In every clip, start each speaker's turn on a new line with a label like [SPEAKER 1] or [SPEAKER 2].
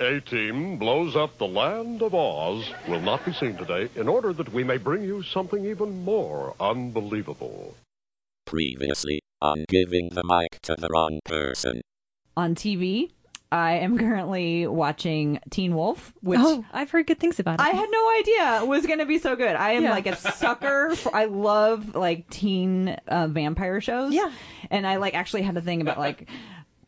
[SPEAKER 1] A Team blows up the land of Oz will not be seen today in order that we may bring you something even more unbelievable.
[SPEAKER 2] Previously on giving the mic to the wrong person.
[SPEAKER 3] On TV, I am currently watching Teen Wolf, which
[SPEAKER 4] oh, I've heard good things about it.
[SPEAKER 3] I had no idea was going to be so good. I am
[SPEAKER 4] Yeah.
[SPEAKER 3] like a sucker. For, I love like teen uh, vampire shows.
[SPEAKER 4] Yeah.
[SPEAKER 3] and I like actually had a thing about like.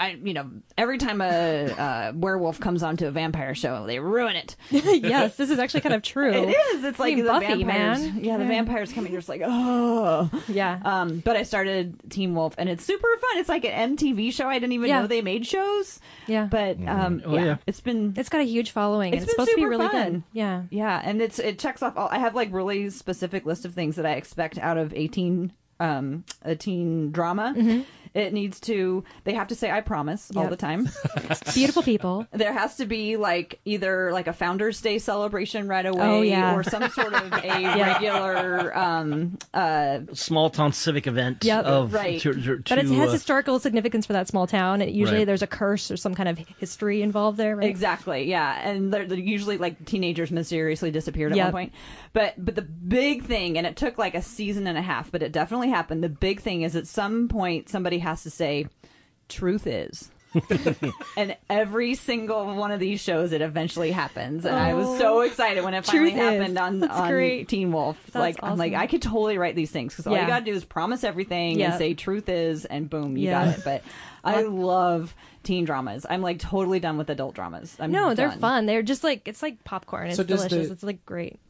[SPEAKER 3] I, you know, every time a uh, werewolf comes onto a vampire show, they ruin it.
[SPEAKER 4] yes, this is actually kind of true.
[SPEAKER 3] It is. It's
[SPEAKER 4] I
[SPEAKER 3] like
[SPEAKER 4] mean,
[SPEAKER 3] the
[SPEAKER 4] Buffy,
[SPEAKER 3] vampires.
[SPEAKER 4] man.
[SPEAKER 3] Yeah, the
[SPEAKER 4] Yeah.
[SPEAKER 3] vampires come in. You're just like, oh.
[SPEAKER 4] Yeah.
[SPEAKER 3] Um, but I started Teen Wolf, and it's super fun. It's like an MTV show. I didn't even
[SPEAKER 4] Yeah.
[SPEAKER 3] know they made shows.
[SPEAKER 4] Yeah.
[SPEAKER 3] But um,
[SPEAKER 5] Oh,
[SPEAKER 3] yeah,
[SPEAKER 5] yeah.
[SPEAKER 3] it's been
[SPEAKER 4] It's got a huge following.
[SPEAKER 3] It's
[SPEAKER 4] and it's
[SPEAKER 3] been
[SPEAKER 4] supposed to be really
[SPEAKER 3] fun.
[SPEAKER 4] good. Yeah.
[SPEAKER 3] yeah, and it's it checks off. All, I have like really specific list of things that I expect out of a teen um a teen drama. It needs to. They have to say "I promise" all
[SPEAKER 4] Yep.
[SPEAKER 3] the time.
[SPEAKER 4] Beautiful people.
[SPEAKER 3] there has to be like either like a Founders Day celebration right away,
[SPEAKER 4] Oh, yeah.
[SPEAKER 3] or some sort of a regular um uh
[SPEAKER 5] Small town civic event
[SPEAKER 4] Yep.
[SPEAKER 5] of
[SPEAKER 3] Right.
[SPEAKER 5] to, to,
[SPEAKER 4] But it
[SPEAKER 5] to,
[SPEAKER 4] has
[SPEAKER 5] uh,
[SPEAKER 4] historical significance for that small town. It, usually
[SPEAKER 5] Right.
[SPEAKER 4] there's a curse or some kind of history involved there, right?
[SPEAKER 3] Exactly. Yeah, and they're, they're usually like teenagers mysteriously disappeared at
[SPEAKER 4] Yep.
[SPEAKER 3] one point. But but the big thing, and it took like a season and a half, but it definitely happened. The big thing is at some point somebody has to say, "Truth is." and every single one of these shows, it eventually happens, and I was so oh. excited when it finally
[SPEAKER 4] Truth is.
[SPEAKER 3] happened on
[SPEAKER 4] That's
[SPEAKER 3] on
[SPEAKER 4] great.
[SPEAKER 3] Teen Wolf.
[SPEAKER 4] That's
[SPEAKER 3] like I'm like. I could totally write these things because all
[SPEAKER 4] Yeah.
[SPEAKER 3] you gotta do is promise everything
[SPEAKER 4] Yeah.
[SPEAKER 3] and say "truth is," and boom, you
[SPEAKER 4] Yeah.
[SPEAKER 3] got it. But I love teen dramas. I'm like totally done with adult dramas. I'm
[SPEAKER 4] No, they're fun. They're just like it's like popcorn. It's
[SPEAKER 6] So
[SPEAKER 4] delicious.
[SPEAKER 6] the-
[SPEAKER 4] It's like great.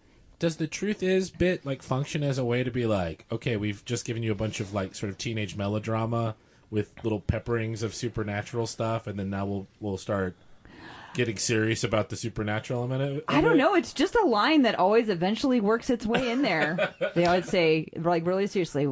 [SPEAKER 6] Does the truth is bit like function as a way to be like, okay, we've just given you a bunch of like sort of teenage melodrama with little pepperings of supernatural stuff, and then now we'll we'll start getting serious about the supernatural element of it?
[SPEAKER 3] I don't know. It's just a line that always eventually works its way in there. they always say, like, really seriously,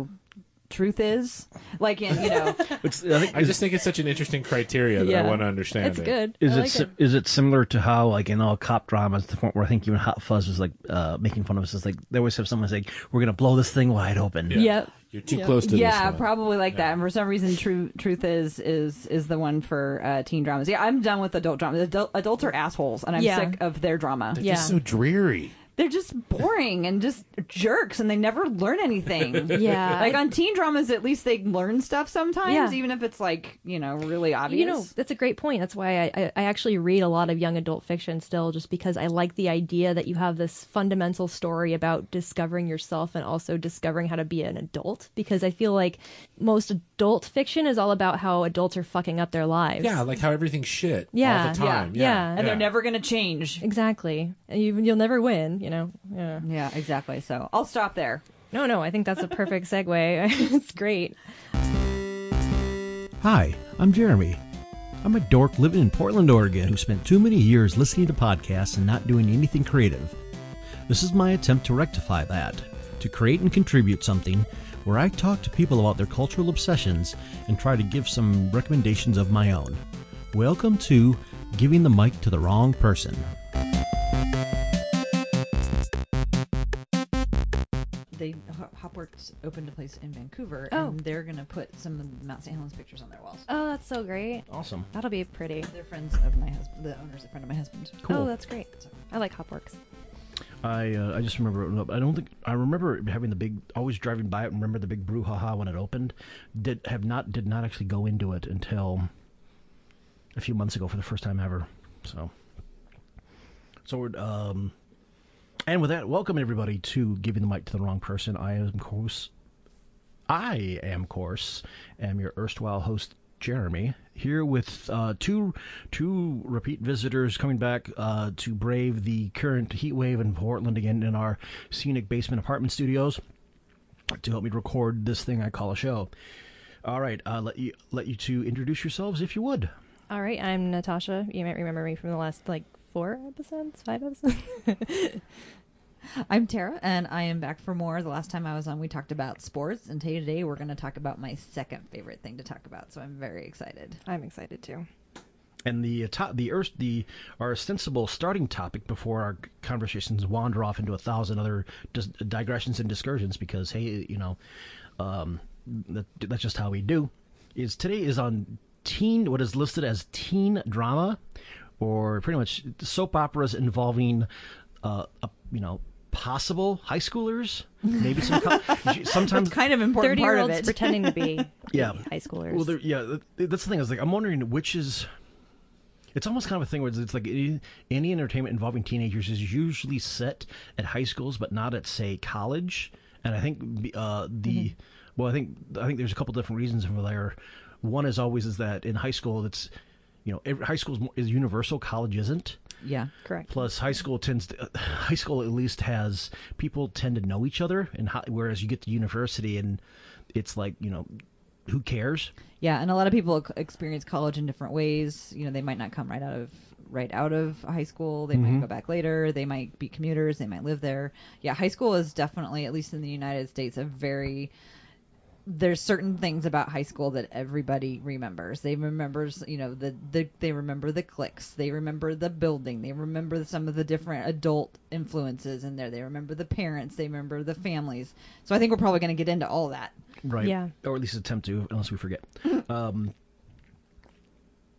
[SPEAKER 3] truth is, like, in, you know,
[SPEAKER 5] it's, I, think,
[SPEAKER 6] I just think it's such an interesting criteria that
[SPEAKER 4] Yeah.
[SPEAKER 6] I want to understand.
[SPEAKER 4] It's
[SPEAKER 6] it.
[SPEAKER 4] good.
[SPEAKER 5] Is
[SPEAKER 4] I
[SPEAKER 5] it,
[SPEAKER 4] like
[SPEAKER 5] si- is it similar to how like in all cop dramas the point where I think even Hot Fuzz was like uh, making fun of us? Is like they always have someone say we're gonna blow this thing wide open.
[SPEAKER 4] Yep.
[SPEAKER 6] You're too close to
[SPEAKER 3] yeah,
[SPEAKER 6] this. one.
[SPEAKER 3] probably like that. And for some reason, true truth is is is the one for uh, teen dramas. Yeah, I'm done with adult dramas. Adult, adults are assholes, and I'm
[SPEAKER 4] Yeah.
[SPEAKER 3] sick of their drama.
[SPEAKER 6] They're
[SPEAKER 4] Yeah.
[SPEAKER 6] just so dreary.
[SPEAKER 3] They're just boring and just jerks, and they never learn anything.
[SPEAKER 4] Yeah.
[SPEAKER 3] like on teen dramas, at least they learn stuff sometimes,
[SPEAKER 4] Yeah.
[SPEAKER 3] even if it's like you know really obvious.
[SPEAKER 4] You know, that's a great point. That's why I, I, I actually read a lot of young adult fiction still, just because I like the idea that you have this fundamental story about discovering yourself and also discovering how to be an adult. Because I feel like most adult fiction is all about how adults are fucking up their lives.
[SPEAKER 6] Yeah, like how everything's shit
[SPEAKER 4] Yeah,
[SPEAKER 6] all the time.
[SPEAKER 4] yeah,
[SPEAKER 6] Yeah,
[SPEAKER 4] yeah.
[SPEAKER 3] and they're never going to change.
[SPEAKER 4] exactly. And You, you'll never win. You know. Yeah.
[SPEAKER 3] Yeah, exactly. So I'll stop there.
[SPEAKER 4] No, no. I think that's a perfect segue. it's great.
[SPEAKER 7] Hi, I'm Jeremy. I'm a dork living in Portland, Oregon who spent too many years listening to podcasts and not doing anything creative. This is my attempt to rectify that, to create and contribute something where I talk to people about their cultural obsessions and try to give some recommendations of my own. Welcome to Giving the Mic to the Wrong Person.
[SPEAKER 3] They Hopworks opened a place in Vancouver,
[SPEAKER 4] Oh.
[SPEAKER 3] and they're going to put some of Mount St. Helens pictures on their walls.
[SPEAKER 4] Oh, that's so great.
[SPEAKER 5] Awesome.
[SPEAKER 4] That'll be pretty.
[SPEAKER 3] They're friends of my husband. The owner's a friend of my husband.
[SPEAKER 5] Cool.
[SPEAKER 4] Oh, that's great. I like Hopworks.
[SPEAKER 7] I uh, I just remember I don't think I remember having the big always driving by it and remember the big brouhaha when it opened. Did have not did not actually go into it until a few months ago for the first time ever. So so we're um and with that, welcome everybody to giving the mic to the wrong person. I am of course I am of course am your erstwhile host Jeremy here with uh, two two repeat visitors coming back uh, to brave the current heat wave in Portland again in our scenic basement apartment studios to help me record this thing I call a show. All right, uh, let you let you two introduce yourselves if you would.
[SPEAKER 4] All right, I'm Natasha. You might remember me from the last like four episodes, five episodes.
[SPEAKER 3] I'm Tara, and I am back for more. The last time I was on, we talked about sports, and today we're going to talk about my second favorite thing to talk about. So I'm very excited.
[SPEAKER 4] I'm excited too.
[SPEAKER 7] And the uh, to- the Earth, the our ostensible starting topic before our conversations wander off into a thousand other dis- digressions and discursions, because hey, you know, um, that, that's just how we do. Is today is on teen what is listed as teen drama, or pretty much soap operas involving, uh, a, you know, possible high schoolers. Maybe some. co- sometimes
[SPEAKER 3] It's kind of important part of it.
[SPEAKER 4] pretending to be
[SPEAKER 7] Yeah.
[SPEAKER 4] high schoolers.
[SPEAKER 7] Well, there, yeah, that's the thing. Is like I'm wondering which is. It's almost kind of a thing where it's like any, any entertainment involving teenagers is usually set at high schools, but not at say college. And I think uh, the well, I think I think there's a couple different reasons for there. One is always is that in high school, it's you know every, high school is, more, is universal, college isn't.
[SPEAKER 3] Yeah.
[SPEAKER 4] Correct.
[SPEAKER 7] Plus, high school tends to, high school at least has people tend to know each other, and hi, whereas you get to university and it's like you know, who cares?
[SPEAKER 3] Yeah, and a lot of people experience college in different ways. You know, they might not come right out of right out of high school. They might mm-hmm. go back later. They might be commuters. They might live there. Yeah, high school is definitely, at least in the United States, a very there's certain things about high school that everybody remembers. They remembers, you know, the, the they remember the cliques. They remember the building. They remember some of the different adult influences in there. They remember the parents. They remember the families. So I think we're probably going to get into all that.
[SPEAKER 7] Right.
[SPEAKER 4] Yeah.
[SPEAKER 7] Or at least attempt to, unless we forget. um,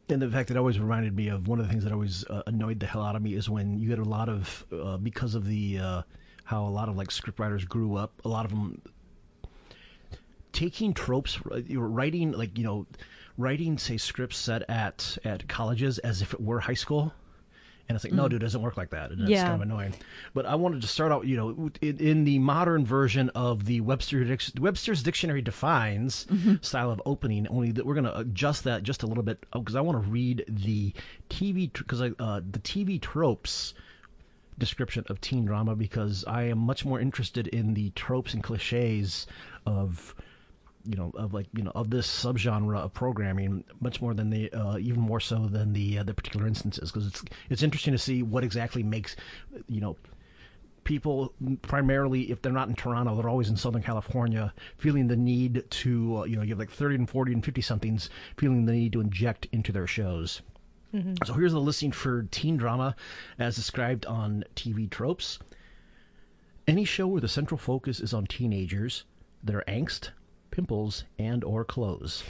[SPEAKER 7] and the fact that always reminded me of one of the things that always uh, annoyed the hell out of me is when you get a lot of, uh, because of the, uh, how a lot of like scriptwriters grew up, a lot of them taking tropes, uh, writing like, you know, writing, say, scripts set at, at colleges as if it were high school. And it's like, no, dude, it doesn't work like that. And it's
[SPEAKER 4] Yeah.
[SPEAKER 7] kind of annoying. But I wanted to start out, you know, in, in the modern version of the Webster Dic- Webster's Dictionary defines style of opening. Only that we're going to adjust that just a little bit because I want to read the TV because I uh, the TV tropes description of teen drama because I am much more interested in the tropes and cliches of you know of like you know of this subgenre of programming much more than the uh, even more so than the uh, the particular instances because it's it's interesting to see what exactly makes you know people primarily if they're not in Toronto they're always in Southern California feeling the need to uh, you know you have like 30 and 40 and 50 somethings feeling the need to inject into their shows. So here's the listing for teen drama as described on TV tropes. Any show where the central focus is on teenagers, their angst, pimples, and or clothes.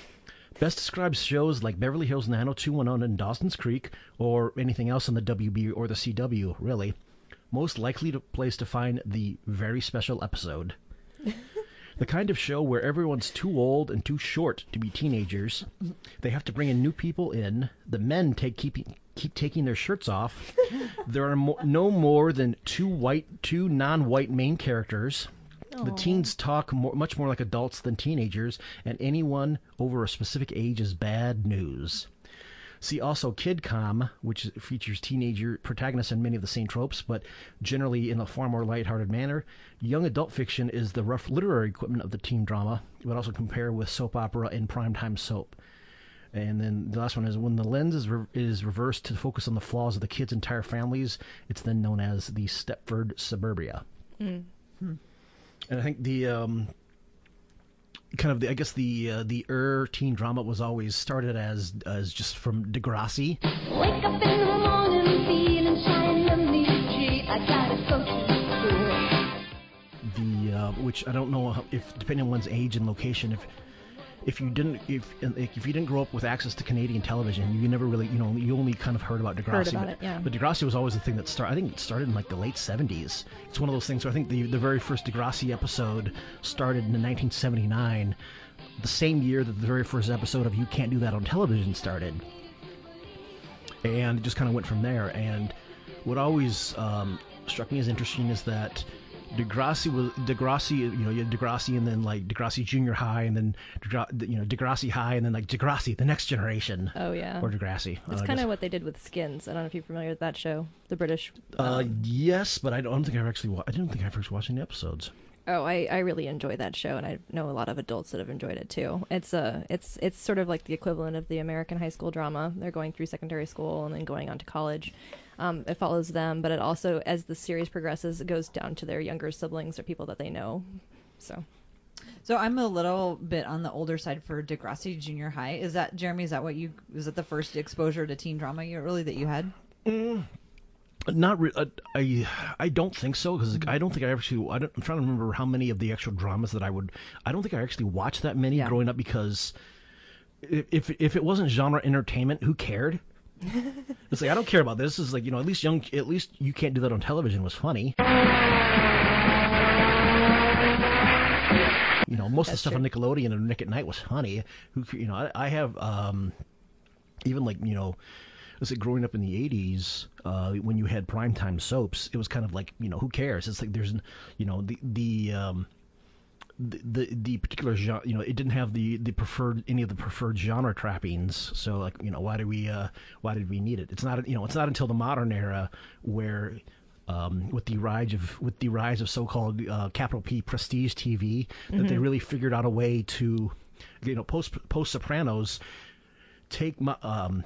[SPEAKER 7] Best describes shows like Beverly Hills 90210 and Dawson's Creek, or anything else on the WB or the CW, really. Most likely to place to find the very special episode. the kind of show where everyone's too old and too short to be teenagers. They have to bring in new people in. The men take keeping keep taking their shirts off. there are mo- no more than two white, two non-white main characters. The oh. teens talk more, much more like adults than teenagers, and anyone over a specific age is bad news. See also KidCom, which features teenager protagonists and many of the same tropes, but generally in a far more lighthearted manner. Young adult fiction is the rough literary equipment of the teen drama, but also compare with soap opera and primetime soap. And then the last one is when the lens is, re- is reversed to focus on the flaws of the kids' entire families, it's then known as the Stepford Suburbia. Hmm. And I think the um, kind of the I guess the uh, the er teen drama was always started as as just from Degrassi.
[SPEAKER 8] Wake up in the morning feeling shiny and. I gotta go to school.
[SPEAKER 7] the uh, which I don't know if depending on one's age and location if if you didn't if if you didn't grow up with access to Canadian television you never really you know you only kind of heard about Degrassi
[SPEAKER 4] Heard about
[SPEAKER 7] but,
[SPEAKER 4] it, yeah.
[SPEAKER 7] but Degrassi was always the thing that started I think it started in like the late 70s it's one of those things where I think the the very first Degrassi episode started in 1979 the same year that the very first episode of You Can't Do That on Television started and it just kind of went from there. And what always um, struck me as interesting is that Degrassi was Degrassi, you know, you had Degrassi, and then like Degrassi Junior High, and then you know Degrassi High, and then like Degrassi, the next generation.
[SPEAKER 4] Oh, yeah.
[SPEAKER 7] or Degrassi.
[SPEAKER 4] It's
[SPEAKER 7] Uh,
[SPEAKER 4] kind of what they did with Skins. I don't know if you're familiar with that show, the British.
[SPEAKER 7] Uh, yes, but I don't think I've actually. Wa- I didn't think I've actually watched any episodes.
[SPEAKER 4] Oh, I, I really enjoy that show, and I know a lot of adults that have enjoyed it too. It's a it's it's sort of like the equivalent of the American high school drama. They're going through secondary school and then going on to college. Um, it follows them, but it also, as the series progresses, it goes down to their younger siblings or people that they know. So
[SPEAKER 3] So I'm a little bit on the older side for Degrassi Junior High. Is that Jeremy? Is that what you? Is that the first exposure to teen drama you really that you had?
[SPEAKER 7] Not re- uh, I I don't think so because I don't think I actually I don't, I'm trying to remember how many of the actual dramas that I would I don't think I actually watched that many
[SPEAKER 3] Yeah.
[SPEAKER 7] growing up because if if it wasn't genre entertainment who cared it's like I don't care about this. It's like you know, at least young, at least you can't do that on television was funny. You know, most of the stuff on Nickelodeon and Nick at Nite was funny. Who, you know, I, I have um, even like you know, let's say growing up in the '80s, uh, when you had primetime soaps, it was kind of like you know, who cares? It's like there's, you know, the the um, the, the particular genre, you know, it didn't have the the preferred any of the preferred genre trappings. So like, you know, why do we uh why did we need it? It's not you know, it's not until the modern era where um, with the rise of with the rise of so-called uh, capital P prestige TV that they really figured out a way to, you know, post post Sopranos, take my um,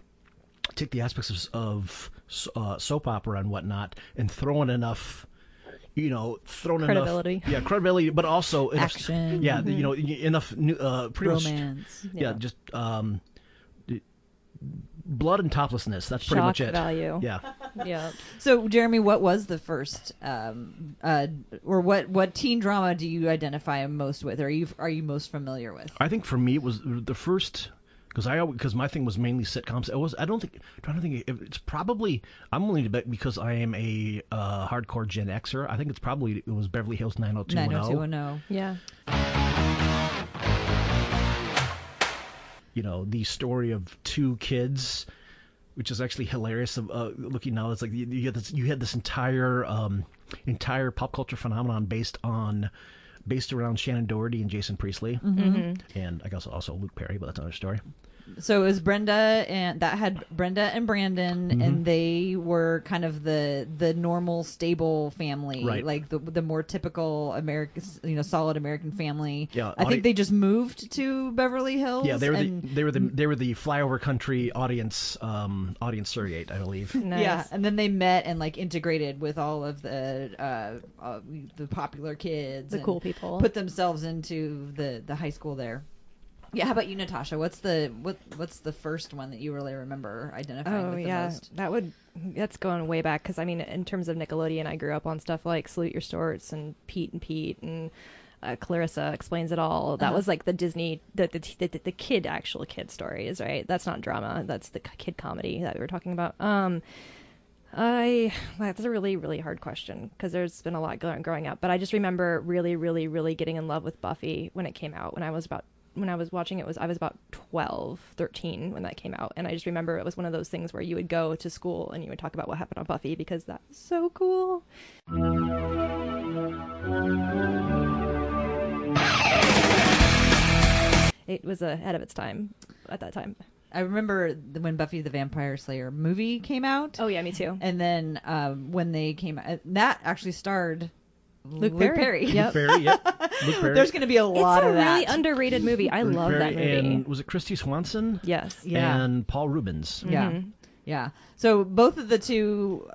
[SPEAKER 7] take the aspects of, of uh, soap opera and whatnot and throw in enough you know thrown
[SPEAKER 4] Credibility.
[SPEAKER 7] enough yeah credibility but also enough,
[SPEAKER 3] Action.
[SPEAKER 7] yeah you know enough new uh pretty much
[SPEAKER 3] Romance.
[SPEAKER 7] yeah, just um blood and toplessness that's pretty
[SPEAKER 4] Shock
[SPEAKER 7] much it
[SPEAKER 4] value.
[SPEAKER 7] yeah
[SPEAKER 4] Yeah.
[SPEAKER 3] So, Jeremy, what was the first, um, uh, or what what teen drama do you identify most with? Or are you are you most familiar with?
[SPEAKER 7] i think for me it was the first because I because my thing was mainly sitcoms. It was I don't think trying to think it's probably I'm willing to bet because I am a uh, hardcore Gen Xer. I think it's probably it was Beverly Hills 90210.
[SPEAKER 3] 90210.
[SPEAKER 4] Yeah.
[SPEAKER 7] you know the story of two kids which is actually hilarious of uh, looking now it's like you, you had this you had this entire um entire pop culture phenomenon based on based around Shannen Doherty and Jason Priestley. Mm-hmm. Mm-hmm. And I guess also Luke Perry but that's another story
[SPEAKER 3] So it was Brenda and that had Brenda and Brandon,
[SPEAKER 7] Mm-hmm.
[SPEAKER 3] and they were kind of the the normal stable family,
[SPEAKER 7] Right.
[SPEAKER 3] like the the more typical American, you know, solid American family.
[SPEAKER 7] Yeah,
[SPEAKER 3] I
[SPEAKER 7] audi-
[SPEAKER 3] think they just moved to Beverly Hills.
[SPEAKER 7] yeah they were
[SPEAKER 3] and,
[SPEAKER 7] the they were the they were the flyover country audience um audience surrogate I believe
[SPEAKER 4] Nice.
[SPEAKER 3] Yeah, and then they met and like integrated with all of the uh, uh, the popular kids,
[SPEAKER 4] The
[SPEAKER 3] and
[SPEAKER 4] cool people.
[SPEAKER 3] put themselves into the the high school there. Yeah, how about you, Natasha? What's the what What's the first one that you really remember identifying
[SPEAKER 4] Oh
[SPEAKER 3] with the
[SPEAKER 4] yeah,
[SPEAKER 3] most?
[SPEAKER 4] that would that's going way back because I mean, in terms of Nickelodeon, I grew up on stuff like Salute Your Shorts and Pete and Pete and uh, Clarissa explains it all. That
[SPEAKER 3] Uh-huh.
[SPEAKER 4] was like the Disney, the the, the the kid actual kid stories, right? That's not drama. That's the kid comedy that we were talking about. Um, I that's a really really hard question because there's been a lot going growing up, but I just remember really really really getting in love with Buffy when it came out when I was about when I was watching it was I was about 12, 13 when that came out and I just remember it was one of those things where you would go to school and you would talk about what happened on Buffy because that's so cool. It was ahead of its time at that time.
[SPEAKER 3] I remember when Buffy the Vampire Slayer movie came out.
[SPEAKER 4] Oh yeah, me too.
[SPEAKER 3] and then um, when they came, uh, that actually starred
[SPEAKER 4] Luke Perry. Yep.
[SPEAKER 7] Perry yep Luke Perry
[SPEAKER 3] There's going to be a lot
[SPEAKER 4] it's a
[SPEAKER 3] of that.
[SPEAKER 4] really underrated movie. I
[SPEAKER 7] Luke
[SPEAKER 4] love
[SPEAKER 7] Perry
[SPEAKER 4] that movie.
[SPEAKER 7] and was it Kristy Swanson
[SPEAKER 4] yes.
[SPEAKER 3] Yeah.
[SPEAKER 7] and Paul Reubens
[SPEAKER 3] Yeah.
[SPEAKER 4] Mm-hmm.
[SPEAKER 3] Yeah. So both of the two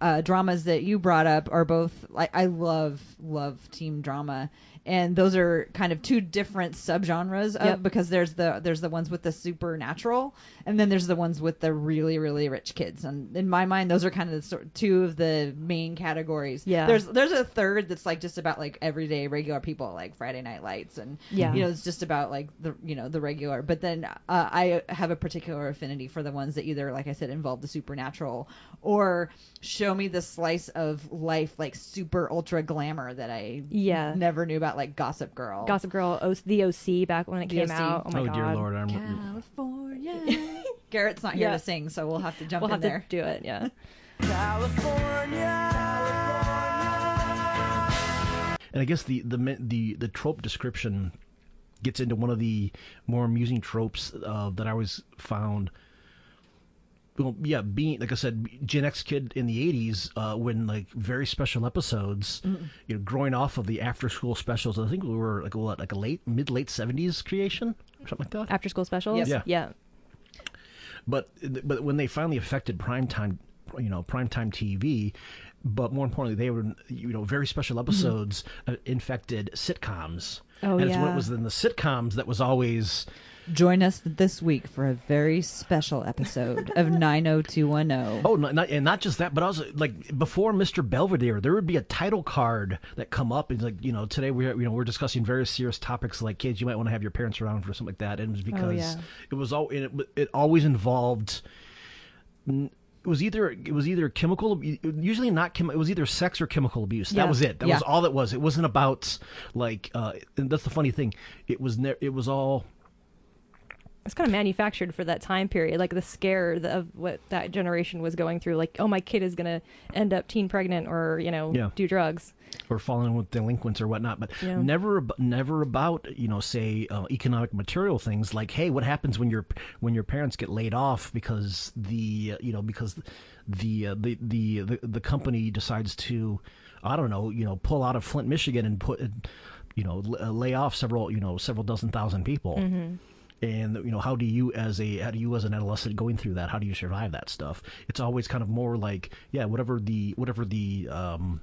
[SPEAKER 3] uh, dramas that you brought up are both like I love love team drama and those are kind of two different subgenres of,
[SPEAKER 4] Yep.
[SPEAKER 3] because there's the there's the ones with the supernatural and then there's the ones with the really really rich kids and in my mind those are kind of the sort two of the main categories.
[SPEAKER 4] Yeah.
[SPEAKER 3] There's there's a third that's like just about like everyday regular people like Friday Night Lights and
[SPEAKER 4] Yeah.
[SPEAKER 3] you know it's just about like the you know the regular but then uh, i have a particular affinity for the ones that either like i said involve the supernatural or show me the slice of life like super ultra glamour that i
[SPEAKER 4] Yeah.
[SPEAKER 3] never knew about like gossip girl
[SPEAKER 4] Gossip Girl, o- the OC back when it
[SPEAKER 3] The
[SPEAKER 4] came
[SPEAKER 3] OC.
[SPEAKER 4] out. Oh my
[SPEAKER 7] oh
[SPEAKER 4] god.
[SPEAKER 7] dear lord I'm
[SPEAKER 3] california garrett's not here
[SPEAKER 4] Yeah.
[SPEAKER 3] to sing so we'll have to jump
[SPEAKER 4] We'll
[SPEAKER 3] in
[SPEAKER 4] have
[SPEAKER 3] there
[SPEAKER 4] to do it. Yeah.
[SPEAKER 7] And I guess the the me- the the trope description gets into one of the more amusing tropes uh, that I always found. Well, yeah, being like I said, Gen X kid in the '80s, uh, when like very special episodes, you know, growing off of the after school specials. I think we were like what, like a late mid late '70s creation, or something like that.
[SPEAKER 4] After school specials.
[SPEAKER 7] Yeah.
[SPEAKER 4] Yeah.
[SPEAKER 7] but but when they finally affected primetime you know primetime TV but more importantly they were you know very special episodes uh, infected sitcoms
[SPEAKER 4] Oh,
[SPEAKER 7] and it's when it was in the sitcoms that was always
[SPEAKER 3] join us this week for a very special episode of 90210
[SPEAKER 7] oh not, not, and not just that but also like before Mr. Belvedere there would be a title card that come up and like you know today we're you know we're discussing very serious topics like kids you might want to have your parents around for something like that and it was because
[SPEAKER 4] yeah.
[SPEAKER 7] it was all it, it always involved it was either it was either chemical usually not chem, it was either sex or chemical abuse
[SPEAKER 3] Yeah.
[SPEAKER 7] that was it that
[SPEAKER 3] Yeah.
[SPEAKER 7] was all it was it wasn't about like uh and that's the funny thing it was ne- it was all
[SPEAKER 4] It's kind of manufactured for that time period, like the scare of what that generation was going through. Like, oh, my kid is gonna end up teen pregnant, or you know,
[SPEAKER 7] Yeah.
[SPEAKER 4] do drugs.
[SPEAKER 7] or falling with delinquents or whatnot, but
[SPEAKER 4] Yeah.
[SPEAKER 7] never, ab- never about you know, say uh, economic material things like, hey, what happens when your when your parents get laid off because the uh, you know because the uh, the, the the the company decides to, I don't know, you know, pull out of Flint, Michigan, and put, you know, l- lay off several you know several dozen thousand people. And you know how do you as a how do you as an adolescent going through that how do you survive that stuff? It's always kind of more like yeah whatever the whatever the um,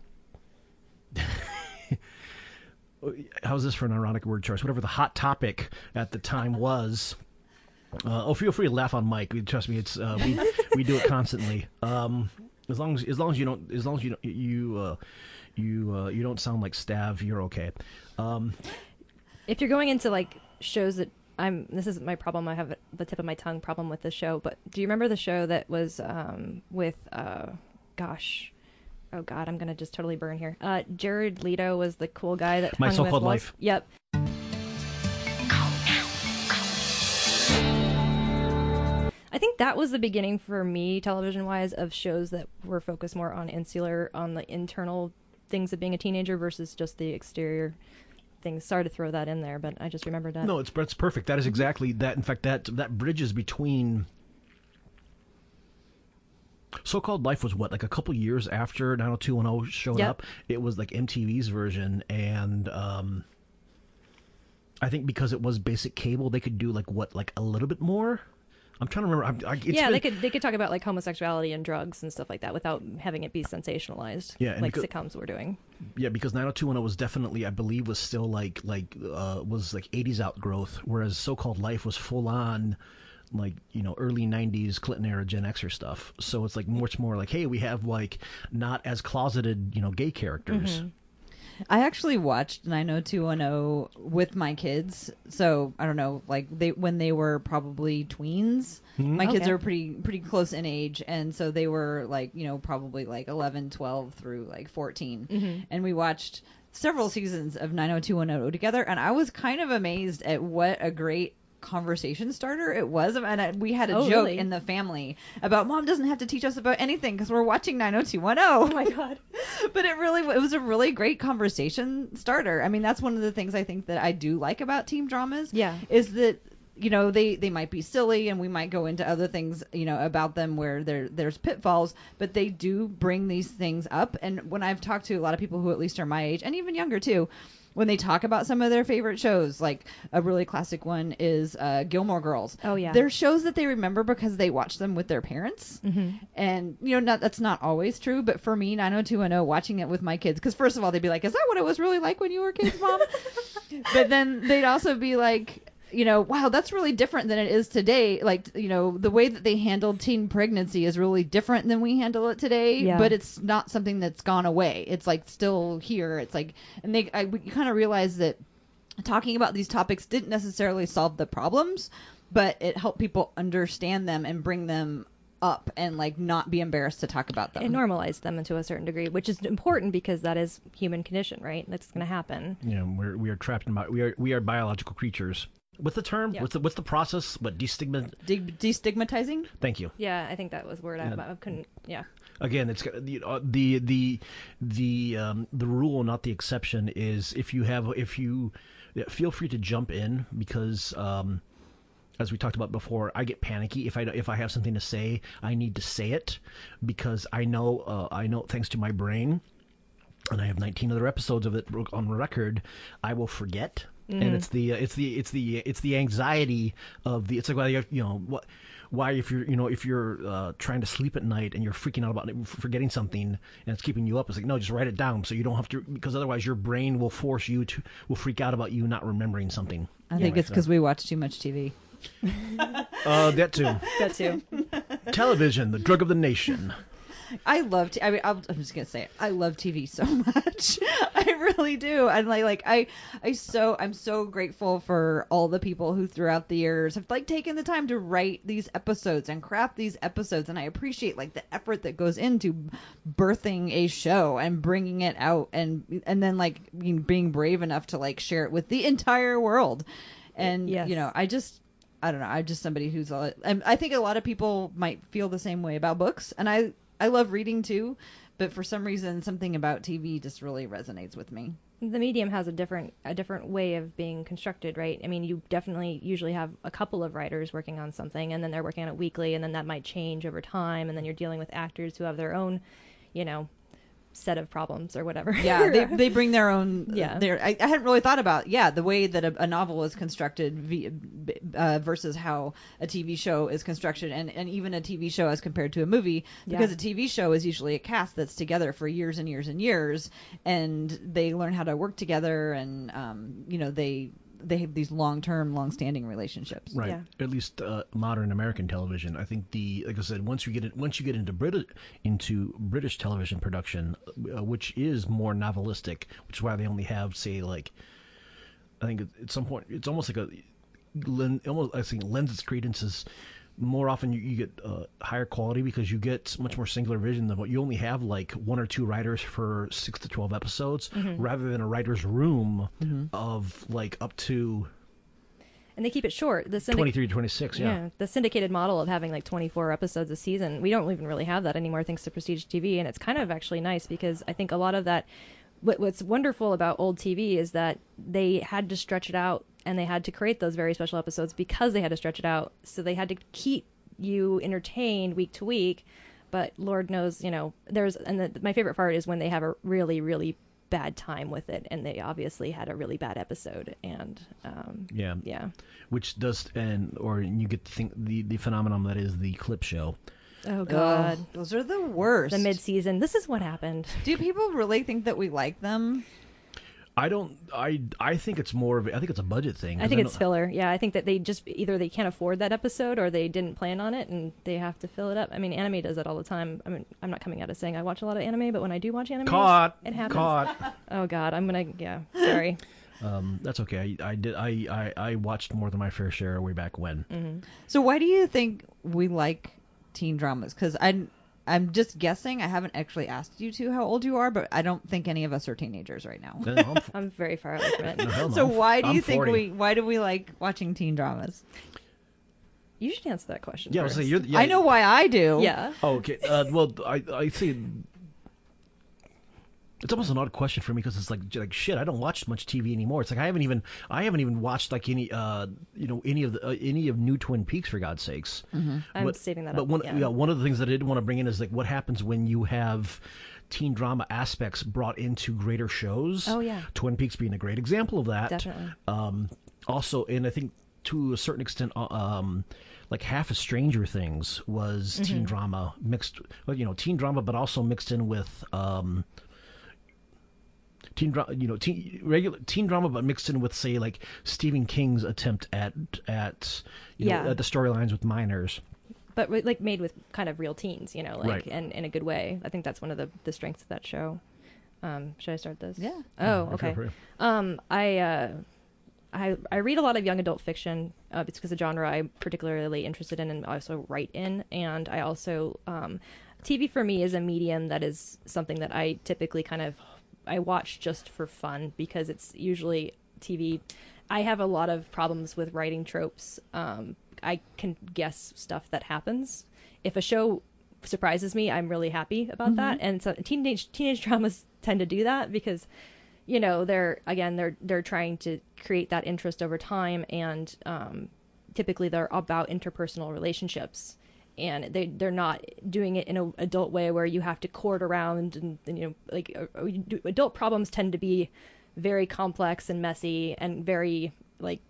[SPEAKER 7] how's this for an ironic word choice? Whatever the hot topic at the time was. Uh, oh, feel free to laugh on Mike. Trust me, it's uh, we we do it constantly. Um, as long as as long as you don't as long as you don't you uh, you uh, you don't sound like Stav, you're okay. Um,
[SPEAKER 4] if you're going into like shows that I'm this is my problem I have the tip of my tongue problem with this show but do you remember the show that was um with uh gosh oh god I'm gonna just totally burn here uh Jared Leto was the cool guy that
[SPEAKER 7] My So-Called. Life.
[SPEAKER 4] yep I think that was the beginning for me television wise of shows that were focused more on insular on the internal things of being a teenager versus just the exterior things sorry to throw that in there but I just remembered that
[SPEAKER 7] no, it's it's perfect. That is exactly that. In fact, that that bridges between. So-called life was what like a couple years after 90210 showed
[SPEAKER 4] Yep.
[SPEAKER 7] up. It was like MTV's version, and um, I think because it was basic cable, they could do like what like a little bit more. I'm trying to remember. I, I, it's
[SPEAKER 4] yeah,
[SPEAKER 7] been-
[SPEAKER 4] they could they could talk about like homosexuality and drugs and stuff like that without having it be sensationalized.
[SPEAKER 7] Yeah,
[SPEAKER 4] like
[SPEAKER 7] because-
[SPEAKER 4] sitcoms were doing.
[SPEAKER 7] Yeah, because 90210 was definitely, I believe, was still like like uh, was like 80s outgrowth, whereas so-called life was full on, like you know early 90s Clinton era Gen Xer stuff. So it's like much more like, hey, we have like not as closeted, you know, gay characters.
[SPEAKER 4] Mm-hmm.
[SPEAKER 3] I actually watched 90210 with my kids. So I don't know, like they when they were probably tweens. Hmm? My kids
[SPEAKER 4] Okay.
[SPEAKER 3] are pretty pretty close in age, and so they were like you know probably like 11, 12 through like 14, mm-hmm. and we watched several seasons of 90210 together, and I was kind of amazed at what a great conversation starter it was and I, we had a
[SPEAKER 4] Oh,
[SPEAKER 3] joke
[SPEAKER 4] really?
[SPEAKER 3] in the family about mom doesn't have to teach us about anything because we're watching 90210 oh
[SPEAKER 4] my god.
[SPEAKER 3] but it really it was a really great conversation starter. I mean, that's one of the things I think that I do like about team dramas.
[SPEAKER 4] Yeah.
[SPEAKER 3] is that you know they they might be silly and we might go into other things you know about them where there there's pitfalls, but they do bring these things up. And when I've talked to a lot of people who at least are my age and even younger too. When they talk about some of their favorite shows, like a really classic one is uh, Gilmore Girls.
[SPEAKER 4] Oh, yeah.
[SPEAKER 3] they're shows that they remember because they watched them with their parents, and you know not, that's not always true. But for me, 90210, watching it with my kids, because first of all, they'd be like, "Is that what it was really like when you were kids, mom?" but then they'd also be like, you know, wow, that's really different than it is today. Like, you know, the way that they handled teen pregnancy is really different than we handle it today.
[SPEAKER 4] Yeah.
[SPEAKER 3] But it's not something that's gone away. It's like still here. It's like, and they, I, we kind of realized that talking about these topics didn't necessarily solve the problems, but it helped people understand them and bring them up and like not be embarrassed to talk about them.
[SPEAKER 4] It normalized them to a certain degree, which is important because that is human condition, right? That's going to happen.
[SPEAKER 7] You know, we're we are trapped in bi- we are we are biological creatures. What's the term?
[SPEAKER 4] Yeah.
[SPEAKER 7] What's the what's the process? What destigma?
[SPEAKER 3] De- destigmatizing.
[SPEAKER 7] Thank you.
[SPEAKER 4] Yeah, I think that was word I, I couldn't. Yeah,
[SPEAKER 7] again it's the the the the um, the rule not the exception is if you have if you yeah, feel free to jump in because um, as we talked about before I get panicky if I if I have something to say I need to say it because I know uh, I know thanks to my brain and I have 19 other episodes of it on record I will forget and it's the uh, it's the it's the it's the anxiety of the it's like well you, have, you know what why if you're you know if you're uh, trying to sleep at night and you're freaking out about it, forgetting something and it's keeping you up it's like no just write it down so you don't have to because otherwise your brain will force you to will freak out about you not remembering something.
[SPEAKER 3] I think it's because we watch too much TV.
[SPEAKER 7] uh that too.
[SPEAKER 4] That too.
[SPEAKER 7] television the drug of the nation
[SPEAKER 3] I love. T- I mean, I'm, I'm just gonna say, it. I love TV so much. I really do. And like, like I, I so I'm so grateful for all the people who throughout the years have like taken the time to write these episodes and craft these episodes. And I appreciate like the effort that goes into birthing a show and bringing it out, and and then like being, being brave enough to like share it with the entire world. And
[SPEAKER 4] Yes.
[SPEAKER 3] you know, I just I don't know. I'm just somebody who's. a- and I think a lot of people might feel the same way about books, and I I love reading too, but for some reason, something about TV just really resonates with me.
[SPEAKER 4] the medium has a different a different way of being constructed, right? I mean, you definitely usually have a couple of writers working on something, and then they're working on it weekly, and then that might change over time, and then you're dealing with actors who have their own, you know, set of problems or whatever.
[SPEAKER 3] Yeah, they, they bring their own.
[SPEAKER 4] Yeah.
[SPEAKER 3] their. I, I hadn't really thought about yeah the way that a, a novel is constructed v, uh, versus how a TV show is constructed, and and even a TV show as compared to a movie, because
[SPEAKER 4] Yeah.
[SPEAKER 3] a TV show is usually a cast that's together for years and years and years, and they learn how to work together, and um, you know they they have these long term, long standing relationships.
[SPEAKER 7] Right.
[SPEAKER 4] Yeah.
[SPEAKER 7] At least uh, modern American television. I think the like I said, once you get it, once you get into British into British television production, uh, which is more novelistic, which is why they only have say like, I think at- at some point it's almost like a len- almost I think lends its credence more often you, you get uh, higher quality because you get much more singular vision than what you only have like one or two writers for six to twelve episodes rather than a writer's room of like up to
[SPEAKER 4] and they keep it short. The syndic-
[SPEAKER 7] 23 to 26 yeah.
[SPEAKER 4] yeah, the syndicated model of having like 24 episodes a season, we don't even really have that anymore thanks to Prestige TV, and it's kind of actually nice because I think a lot of that. What, what's wonderful about old TV is that they had to stretch it out and they had to create those very special episodes because they had to stretch it out. So they had to keep you entertained week to week. But Lord knows, you know, there's and the, my favorite part is when they have a really, really bad time with it, and they obviously had a really bad episode, and um,
[SPEAKER 7] Yeah.
[SPEAKER 4] yeah.
[SPEAKER 7] Which does, and or you get to think the the phenomenon that is the clip show.
[SPEAKER 4] Oh God.
[SPEAKER 3] Oh, those are the worst.
[SPEAKER 4] the mid-season. This is what happened.
[SPEAKER 3] Do people really think that we like them?
[SPEAKER 7] I don't. I I think it's more of. I think it's a budget thing.
[SPEAKER 4] I think
[SPEAKER 7] know-
[SPEAKER 4] it's filler. Yeah, I think that they just either they can't afford that episode or they didn't plan on it and they have to fill it up. I mean, anime does that all the time. I mean, I'm not coming out as saying I watch a lot of anime, but when I do watch anime,
[SPEAKER 7] Caught.
[SPEAKER 4] it happens.
[SPEAKER 7] Caught.
[SPEAKER 4] Oh God, I'm gonna yeah. Sorry.
[SPEAKER 7] Um, that's okay. I, I did. I, I I watched more than my fair share way back when.
[SPEAKER 4] Mm-hmm.
[SPEAKER 3] So why do you think we like teen dramas? Because I'm I'm just guessing. I haven't actually asked you two how old you are, but I don't think any of us are teenagers right now.
[SPEAKER 7] No, I'm f-
[SPEAKER 4] I'm very far away from
[SPEAKER 7] no,
[SPEAKER 4] it.
[SPEAKER 7] no,
[SPEAKER 3] So
[SPEAKER 7] I'm f-
[SPEAKER 3] why do
[SPEAKER 7] I'm
[SPEAKER 3] you think we? Why do we like watching teen dramas?
[SPEAKER 4] You should answer that question.
[SPEAKER 7] Yeah, I
[SPEAKER 4] first.
[SPEAKER 7] saying, you're, yeah,
[SPEAKER 3] I know why I do.
[SPEAKER 4] Yeah.
[SPEAKER 7] Oh, okay. Uh, well, I I see. It's almost an odd question for me because it's like like shit. I don't watch much TV anymore. It's like I haven't even I haven't even watched like any uh you know any of the uh, any of new Twin Peaks for God's sakes.
[SPEAKER 4] I'm
[SPEAKER 7] But-
[SPEAKER 4] saving that
[SPEAKER 7] But
[SPEAKER 4] up.
[SPEAKER 7] one
[SPEAKER 4] yeah.
[SPEAKER 7] yeah, one of the things that I did want to bring in is like what happens when you have teen drama aspects brought into greater shows.
[SPEAKER 4] Oh, yeah.
[SPEAKER 7] Twin Peaks being a great example of that.
[SPEAKER 4] Definitely.
[SPEAKER 7] Um, also, and I think to a certain extent, uh, um, like half of Stranger Things was
[SPEAKER 4] Mm-hmm.
[SPEAKER 7] teen drama mixed, well, you know, teen drama, but also mixed in with um, teen drama, you know, teen regular teen drama, but mixed in with say like Stephen King's attempt at at you
[SPEAKER 4] Yeah.
[SPEAKER 7] know, at the storylines with minors.
[SPEAKER 4] but like made with kind of real teens, you know, like
[SPEAKER 7] Right.
[SPEAKER 4] and in a good way. I think that's one of the the strengths of that show. Um, should I start this?
[SPEAKER 3] Yeah.
[SPEAKER 4] Oh,
[SPEAKER 7] Feel
[SPEAKER 4] okay. Um, I uh, I I read a lot of young adult fiction. Uh, it's because the genre I'm particularly interested in and also write in, and I also um, TV for me is a medium that is something that I typically kind of I watch just for fun because it's usually TV. I have a lot of problems with writing tropes. Um, I can guess stuff that happens. If a show surprises me, I'm really happy about that. And so teenage teenage dramas tend to do that because you know they're again they're they're trying to create that interest over time and um, typically they're about interpersonal relationships and they they're not doing it in an adult way where you have to court around and, and, you know like uh, uh, adult problems tend to be very complex and messy and very like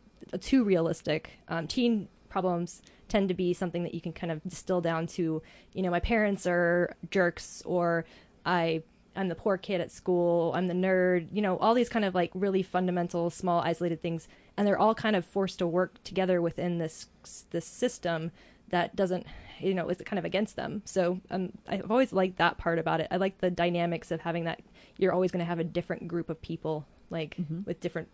[SPEAKER 4] too realistic. Um, teen problems tend to be something that you can kind of distill down to you know my parents are jerks or i i'm the poor kid at school i'm the nerd you know all these kind of like really fundamental small isolated things. And they're all kind of forced to work together within this this system that doesn't you know is kind of against them. So um, I've always liked that part about it. I like the dynamics of having that. You're always going to have a different group of people, like with different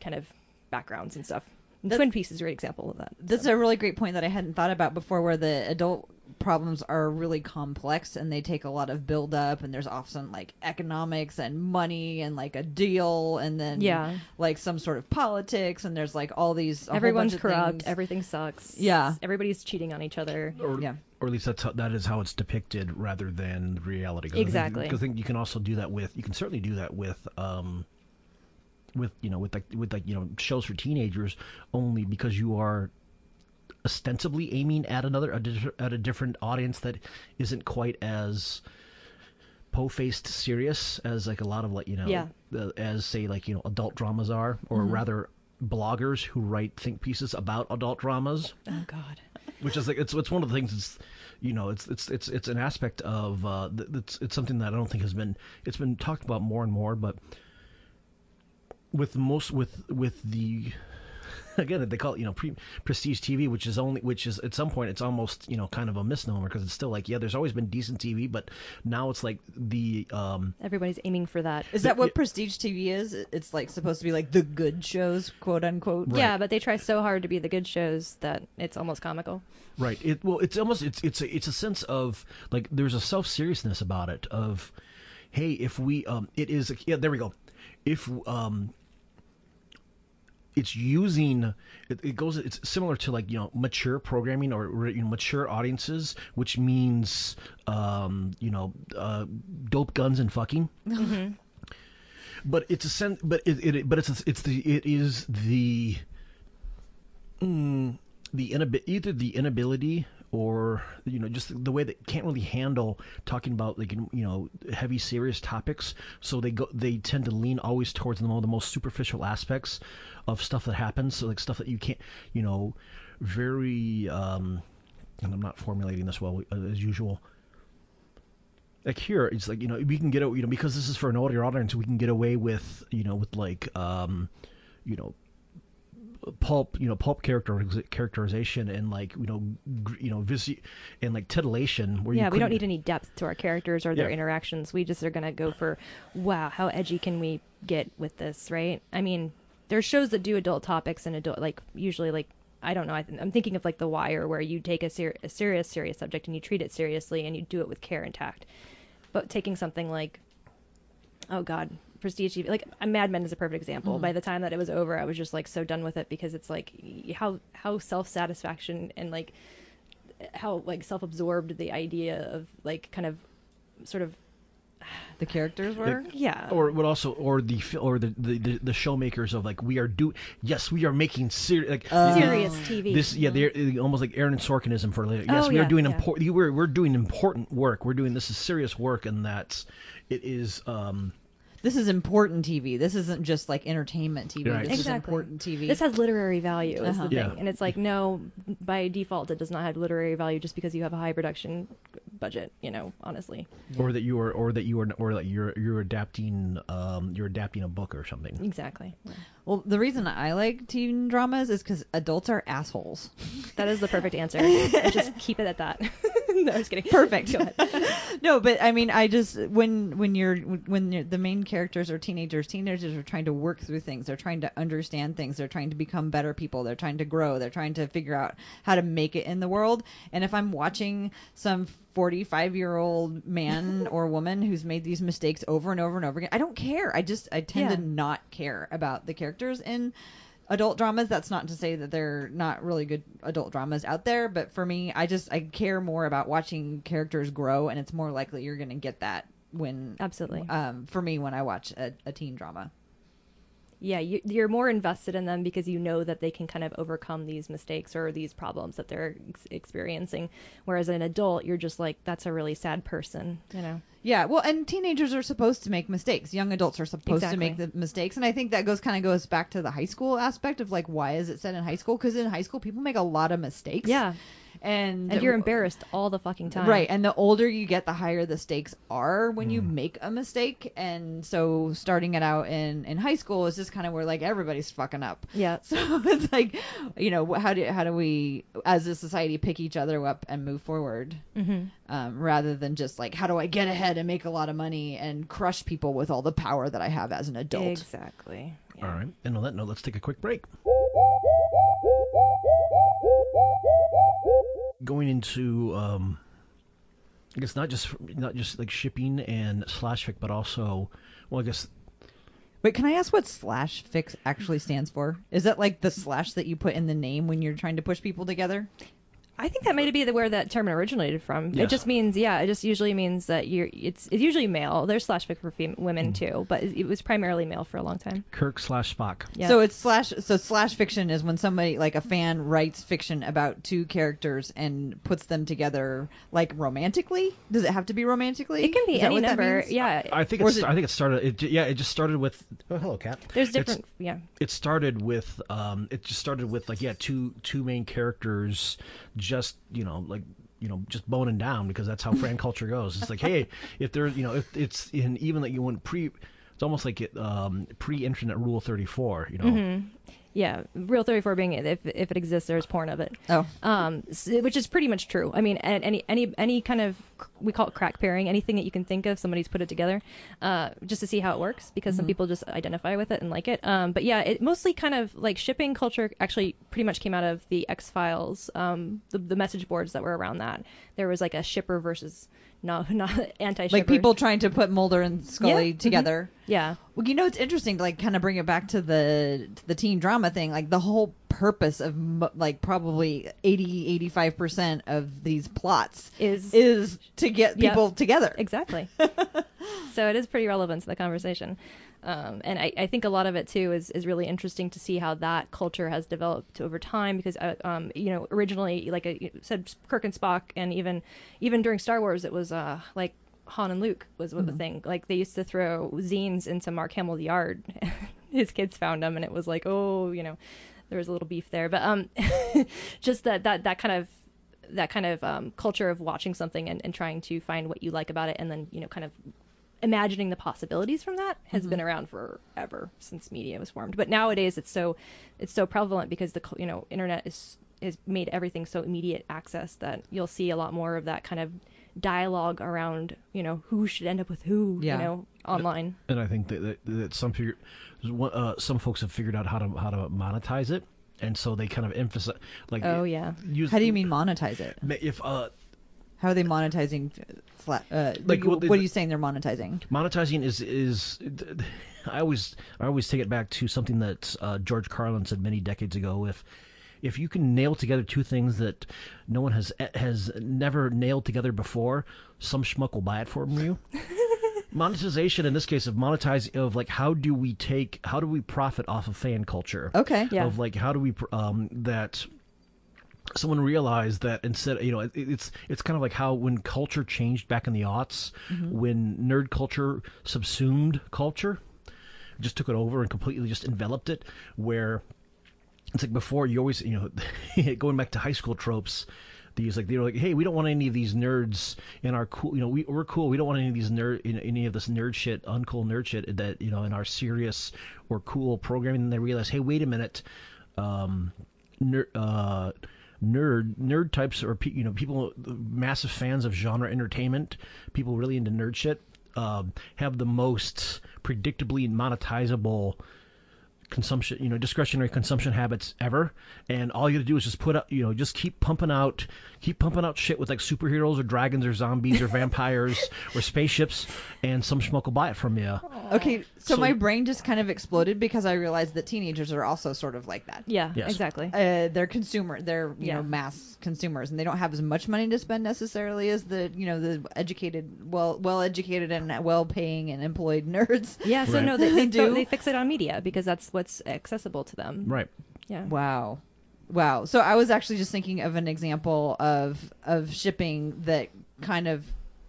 [SPEAKER 4] kind of backgrounds and stuff. And
[SPEAKER 3] That-
[SPEAKER 4] Twin Peaks is a great example of that.
[SPEAKER 3] That's a really great point that I hadn't thought about before, where the adult problems are really complex and they take a lot of build up, and there's often like economics and money and like a deal, and then
[SPEAKER 4] Yeah.
[SPEAKER 3] like some sort of politics, and there's like all these.
[SPEAKER 4] Everyone's corrupt.
[SPEAKER 3] things.
[SPEAKER 4] Everything sucks.
[SPEAKER 3] Yeah.
[SPEAKER 4] everybody's cheating on each other.
[SPEAKER 7] or,
[SPEAKER 3] Yeah.
[SPEAKER 7] or at least that's how, that is how it's depicted rather than reality. 'Cause I think-
[SPEAKER 4] Exactly.
[SPEAKER 7] 'cause I think you can also do that with you can certainly do that with um with you know with like with like you know shows for teenagers only because you are ostensibly aiming at another at a different audience that isn't quite as po-faced serious as like a lot of like you know
[SPEAKER 4] Yeah.
[SPEAKER 7] as say like you know adult dramas are or rather bloggers who write think pieces about adult dramas
[SPEAKER 4] Oh God.
[SPEAKER 7] which is like it's it's one of the things it's you know it's it's it's it's an aspect of uh it's it's something that I don't think has been it's been talked about more and more but with most with with the again they call it you know pre, prestige TV which is only which is at some point it's almost you know kind of a misnomer because it's still like yeah there's always been decent TV but now it's like the um
[SPEAKER 4] Everybody's aiming for that.
[SPEAKER 3] Is that what prestige TV is? It's like supposed to be like the good shows, quote unquote.
[SPEAKER 4] Yeah, but they try so hard to be the good shows that it's almost comical.
[SPEAKER 7] Right. It well, it's almost it's it's a, it's a sense of like there's a self seriousness about it. Of hey, if we um, it is yeah, there we go. If um, it's using it, it goes it's similar to like you know mature programming or you know mature audiences, which means um, you know uh, dope guns and fucking. But it's a sense, but it, it but it's it's the it is the mm, the inabi- either the inability or you know just the way that can't really handle talking about like you know heavy serious topics. So they go they tend to lean always towards the, the most superficial aspects of stuff that happens. So like stuff that you can't you know very um and i'm not formulating this well uh, as usual. Like here it's like you know we can get you know because this is for an older audience we can get away with you know with like um you know pulp you know pulp character characterization and like you know gr- you know visi- and like titillation where
[SPEAKER 4] yeah, we don't need any depth to our characters or their
[SPEAKER 7] Yeah.
[SPEAKER 4] interactions. We just are going to go for, wow, how edgy can we get with this, right? I mean, there's shows that do adult topics and adult, like, usually, like, I don't know. I th- I'm thinking of like The Wire, where you take a, ser- a serious, serious subject and you treat it seriously and you do it with care and tact. But taking something like, oh God, Prestige TV, like uh, Mad Men is a perfect example. By the time that it was over, I was just like so done with it because it's like how how self satisfaction and like how like self absorbed the idea of like kind of sort of
[SPEAKER 3] The characters were.
[SPEAKER 4] yeah
[SPEAKER 7] or what also or the or the the, the, the showmakers of like we are do yes we are making serious like
[SPEAKER 4] serious TV.
[SPEAKER 7] this yeah they're uh, almost like Aaron Sorkinism for like, yes
[SPEAKER 4] Oh,
[SPEAKER 7] we are doing
[SPEAKER 4] yeah.
[SPEAKER 7] important we're we're doing important work we're doing this is serious work and that's it is um
[SPEAKER 3] This is important TV. This isn't just like entertainment TV.
[SPEAKER 7] Right.
[SPEAKER 3] This
[SPEAKER 4] Exactly.
[SPEAKER 3] is important TV.
[SPEAKER 4] This has literary value, is
[SPEAKER 3] Uh-huh.
[SPEAKER 4] the thing, and it's like no, by default, it does not have literary value just because you have a high production budget. You know, honestly,
[SPEAKER 7] or that you are or that you are or that you're you're adapting um you're adapting a book or something
[SPEAKER 4] exactly.
[SPEAKER 3] well, the reason I like teen dramas is because adults are assholes.
[SPEAKER 4] That is the perfect answer. just keep it at that. no, I was kidding.
[SPEAKER 3] Perfect.
[SPEAKER 4] Go ahead.
[SPEAKER 3] no, but I mean, I just when when you're when you're, the main characters are teenagers, teenagers are trying to work through things. They're trying to understand things. They're trying to become better people. They're trying to grow. They're trying to figure out how to make it in the world. And if I'm watching some 45 year old man or woman who's made these mistakes over and over and over again, I don't care. I just I tend
[SPEAKER 4] Yeah.
[SPEAKER 3] to not care about the characters in adult dramas that's not to say that they're not really good adult dramas out there but for me i just i care more about watching characters grow and it's more likely you're going to get that when
[SPEAKER 4] Absolutely.
[SPEAKER 3] um, for me when i watch a, a teen drama
[SPEAKER 4] yeah, you, you're more invested in them because you know that they can kind of overcome these mistakes or these problems that they're ex- experiencing. Whereas an adult, you're just like, that's a really sad person, you know.
[SPEAKER 3] yeah well and teenagers are supposed to make mistakes. Young adults are supposed to make the mistakes. And i think that goes kind of goes back to the high school aspect of like why is it said in high school? Because in high school people make a lot of mistakes.
[SPEAKER 4] Yeah,
[SPEAKER 3] and
[SPEAKER 4] And you're embarrassed all the fucking time.
[SPEAKER 3] Right, and the older you get, the higher the stakes are when you
[SPEAKER 4] Hmm.
[SPEAKER 3] make a mistake. And so, starting it out in in high school is just kind of where like everybody's fucking up.
[SPEAKER 4] Yeah.
[SPEAKER 3] So it's like, you know, how do how do we as a society pick each other up and move forward,
[SPEAKER 4] Mhm.
[SPEAKER 3] um, rather than just like how do I get ahead and make a lot of money and crush people with all the power that I have as an adult.
[SPEAKER 4] Exactly.
[SPEAKER 7] All right. And on that note, let's take a quick break. Going into, um, I guess not just not just like shipping and slash fics, but also, well, I guess
[SPEAKER 3] Wait, can I ask what slash fics actually stands for? Is that like the slash that you put in the name when you're trying to push people together?
[SPEAKER 4] I think that might be the where that term originated from. It just means, yeah, it just usually means that you're. It's it's usually male. There's slash fic for fem- women too, but it, it was primarily male for a long time.
[SPEAKER 7] Kirk slash Spock.
[SPEAKER 4] Yeah.
[SPEAKER 3] So it's slash. So slash fiction is when somebody like a fan writes fiction about two characters and puts them together like romantically. Does it have to be romantically?
[SPEAKER 4] It can be
[SPEAKER 3] Is
[SPEAKER 4] any
[SPEAKER 3] that
[SPEAKER 4] number.
[SPEAKER 3] means?
[SPEAKER 4] Yeah.
[SPEAKER 7] I think it's,
[SPEAKER 3] it-
[SPEAKER 7] I think it started. It, yeah, it just started with. Oh, hello, cat.
[SPEAKER 4] There's
[SPEAKER 7] It's-
[SPEAKER 4] different. yeah.
[SPEAKER 7] It started with. Um, it just started with like yeah, two two main characters, just you know like you know just boning down because that's how fan culture goes. It's like hey, if there you know if it's in even like you went pre. It's almost like it um, pre-internet rule thirty four. You know.
[SPEAKER 4] Mhm. Yeah, rule 34 being if if it exists, there's porn of it.
[SPEAKER 3] Oh,
[SPEAKER 4] um, which is pretty much true. I mean, any any any kind of we call it crack pairing. Anything that you can think of, somebody's put it together, uh, just to see how it works. Because some
[SPEAKER 3] Mhm.
[SPEAKER 4] people just identify with it and like it. Um, but yeah, it mostly kind of like shipping culture actually pretty much came out of the X Files, um, the, the message boards that were around that. There was like a shipper versus no not anti
[SPEAKER 3] like people trying to put Mulder and Scully
[SPEAKER 4] Yeah, mhm.
[SPEAKER 3] together.
[SPEAKER 4] Yeah.
[SPEAKER 3] Well, you know, it's interesting to like kind of bring it back to the to the teen drama thing. Like the whole purpose of like probably 80 85 percent of these plots
[SPEAKER 4] is
[SPEAKER 3] is to get
[SPEAKER 4] Yep.
[SPEAKER 3] people together.
[SPEAKER 4] Exactly. so it is pretty relevant to the conversation. Um, and I, I think a lot of it too is, is really interesting to see how that culture has developed over time because uh, um, you know originally like I said Kirk and Spock and even even during Star Wars it was uh, like Han and Luke was what the thing. Like they used to throw zines into Mark Hamill's yard. His kids found them and it was like oh you know there was a little beef there. But um just that that that kind of that kind of um, culture of watching something and, and trying to find what you like about it and then you know kind of imagining the possibilities from that has
[SPEAKER 3] Mhm.
[SPEAKER 4] been around forever since media was formed but nowadays it's so it's so prevalent because the you know internet is has made everything so immediate access that you'll see a lot more of that kind of dialogue around you know who should end up with who
[SPEAKER 3] Yeah.
[SPEAKER 4] you know online
[SPEAKER 7] And I think that that, that some figure, uh, some folks have figured out how to how to monetize it, and so they kind of emphasize like.
[SPEAKER 4] Oh, yeah.
[SPEAKER 7] Use,
[SPEAKER 3] How do you mean monetize it?
[SPEAKER 7] If uh,
[SPEAKER 3] How are they monetizing? Flat, uh,
[SPEAKER 7] Like, they-
[SPEAKER 3] what are you saying? They're monetizing?
[SPEAKER 7] monetizing is is I always I always take it back to something that uh, George Carlin said many decades ago. If if you can nail together two things that no one has has never nailed together before, some schmuck will buy it from you. Monetization in this case of monetize of like how do we take how do we profit off of fan culture?
[SPEAKER 3] Okay.
[SPEAKER 4] Yeah.
[SPEAKER 7] Of like how do we pr- um that someone realized that instead you know it, it's it's kind of like how when culture changed back in the aughts
[SPEAKER 3] Mhm.
[SPEAKER 7] when nerd culture subsumed culture just took it over and completely just enveloped it where it's like before you always you know going back to high school tropes these like they're like hey we don't want any of these nerds in our cool you know we, we're cool. We don't want any of these nerd in- any of this nerd shit uncool nerd shit that you know in our serious or cool programming. And they realize hey wait a minute. Um ner- uh nerd nerd types or you know people massive fans of genre entertainment people really into nerd shit um, have the most predictably monetizable consumption you know discretionary consumption habits ever and all you gotta do is just put up you know just keep pumping out keep pumping out shit with like superheroes or dragons or zombies or vampires or spaceships and some schmuck will buy it from you
[SPEAKER 3] Okay, so,
[SPEAKER 7] So-
[SPEAKER 3] my brain just kind of exploded because I realized that teenagers are also sort of like that.
[SPEAKER 4] yeah
[SPEAKER 7] Yes.
[SPEAKER 4] exactly
[SPEAKER 3] Uh, they're consumer. They're you
[SPEAKER 4] Yeah.
[SPEAKER 3] know mass consumers, and they don't have as much money to spend necessarily as the you know the educated, well well educated and well paying and employed nerds.
[SPEAKER 4] yeah so
[SPEAKER 7] Right.
[SPEAKER 4] no they, they,
[SPEAKER 3] Do.
[SPEAKER 4] they fix it on media because that's what's accessible to them
[SPEAKER 7] right
[SPEAKER 4] yeah
[SPEAKER 3] Wow. Wow. So I was actually just thinking of an example of of shipping that kind of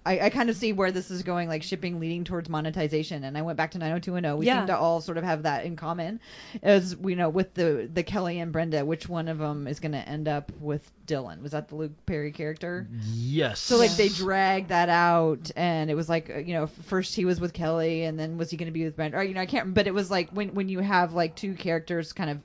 [SPEAKER 3] I, I kind of see where this is going, like shipping leading towards monetization. And I went back to 90210. We
[SPEAKER 4] Yeah.
[SPEAKER 3] seem to all sort of have that in common, as we know with the the Kelly and Brenda. Which one of them is going to end up with Dylan? Was that the Luke Perry character?
[SPEAKER 5] Yes.
[SPEAKER 3] So like they dragged that out, and it was like uh, you know first he was with Kelly, and then was he going to be with Brenda? Or you know I can't. But it was like when when you have like two characters kind of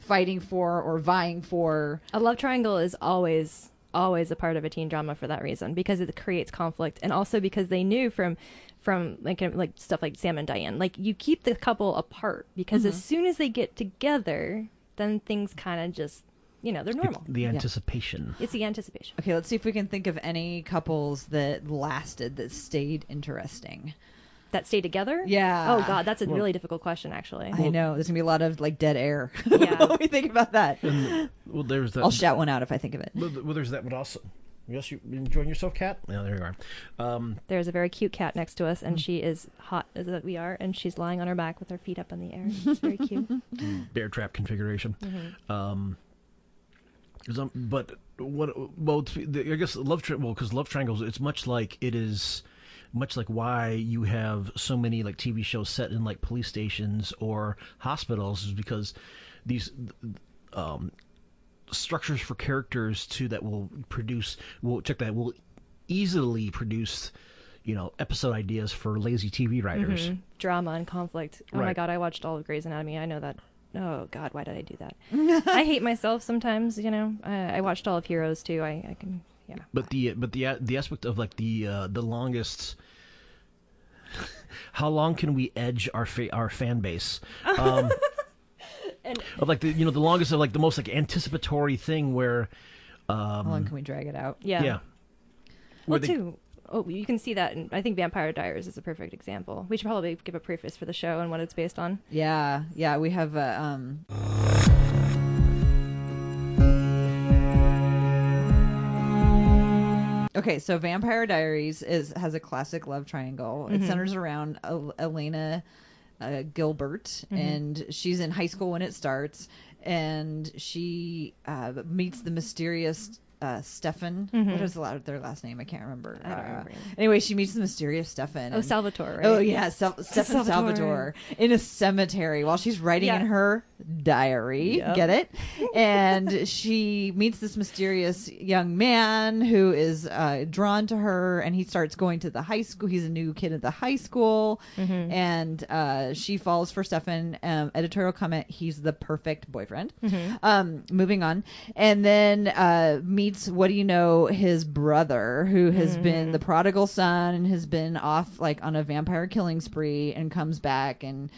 [SPEAKER 3] fighting for or vying for
[SPEAKER 4] A love triangle is always always a part of a teen drama for that reason because it creates conflict and also because they knew from from like um, like stuff like Sam and Diane like you keep the couple apart because as mm-hmm. soon as they get together then things kind of just you know they're normal.
[SPEAKER 5] the anticipation.
[SPEAKER 4] It's the anticipation.
[SPEAKER 3] Okay, let's see if we can think of any couples that lasted that stayed interesting.
[SPEAKER 4] That stay together?
[SPEAKER 3] Yeah.
[SPEAKER 4] Oh god, that's a really difficult question actually.
[SPEAKER 3] I know there's gonna be a lot of like dead air.
[SPEAKER 4] Yeah.
[SPEAKER 3] when we think about that.
[SPEAKER 5] Well, there's that.
[SPEAKER 3] I'll shout one out if I think of it.
[SPEAKER 5] Well, there's that one also. Yes, you enjoying yourself, cat? Yeah, there you are. Um,
[SPEAKER 4] There's a very cute cat next to us and she is hot as that we are and she's lying on her back with her feet up in the air. It's very cute.
[SPEAKER 5] bear trap configuration.
[SPEAKER 3] Mm-hmm.
[SPEAKER 5] Um, 'cause, um, but what? Well, I guess love tri- well because love triangles. It's much like it is, much like why you have so many like TV shows set in like police stations or hospitals is because these um, structures for characters too that will produce will check that will easily produce you know episode ideas for lazy TV writers.
[SPEAKER 4] Mhm. Drama and conflict. Oh my god, I watched all of Grey's Anatomy. I know that. Oh god, why did I do that? I hate myself sometimes. You know, I, I watched all of Heroes too. I, I can, yeah.
[SPEAKER 5] but the but the the aspect of like the uh, the longest how long can we edge our fa- our fan base um of like the you know the longest of like the most like anticipatory thing where
[SPEAKER 3] How long can we drag it out?
[SPEAKER 4] Yeah.
[SPEAKER 5] yeah
[SPEAKER 4] Well,
[SPEAKER 5] they-
[SPEAKER 4] too. Oh, you can see that. In, I think Vampire Diaries is a perfect example. We should probably give a preface for the show and what it's based on.
[SPEAKER 3] Yeah, yeah. We have uh, um. Okay, so Vampire Diaries is has a classic love triangle. It centers around El- Elena uh, Gilbert, and she's in high school when it starts, and she uh, meets the mysterious uh, Stefan. What is the la- their last name? I can't remember.
[SPEAKER 4] I
[SPEAKER 3] Uh,
[SPEAKER 4] remember.
[SPEAKER 3] Anyway, she meets the mysterious Stefan.
[SPEAKER 4] Oh,
[SPEAKER 3] and-
[SPEAKER 4] Salvatore. Right?
[SPEAKER 3] Oh yeah, Sal- Stefan
[SPEAKER 4] Salvatore.
[SPEAKER 3] Salvatore in a cemetery while she's writing
[SPEAKER 4] Yeah.
[SPEAKER 3] in her diary.
[SPEAKER 4] Yep.
[SPEAKER 3] Get it? and she meets this mysterious young man who is uh, drawn to her, and he starts going to the high school. He's a new kid at the high school,
[SPEAKER 4] Mm-hmm.
[SPEAKER 3] and uh, she falls for Stefan. Um, editorial comment: He's the perfect boyfriend.
[SPEAKER 4] Mm-hmm.
[SPEAKER 3] Um, moving on, and then uh, meets what do you know his brother, who has
[SPEAKER 4] Mm-hmm.
[SPEAKER 3] been the prodigal son and has been off like on a vampire killing spree, and comes back, and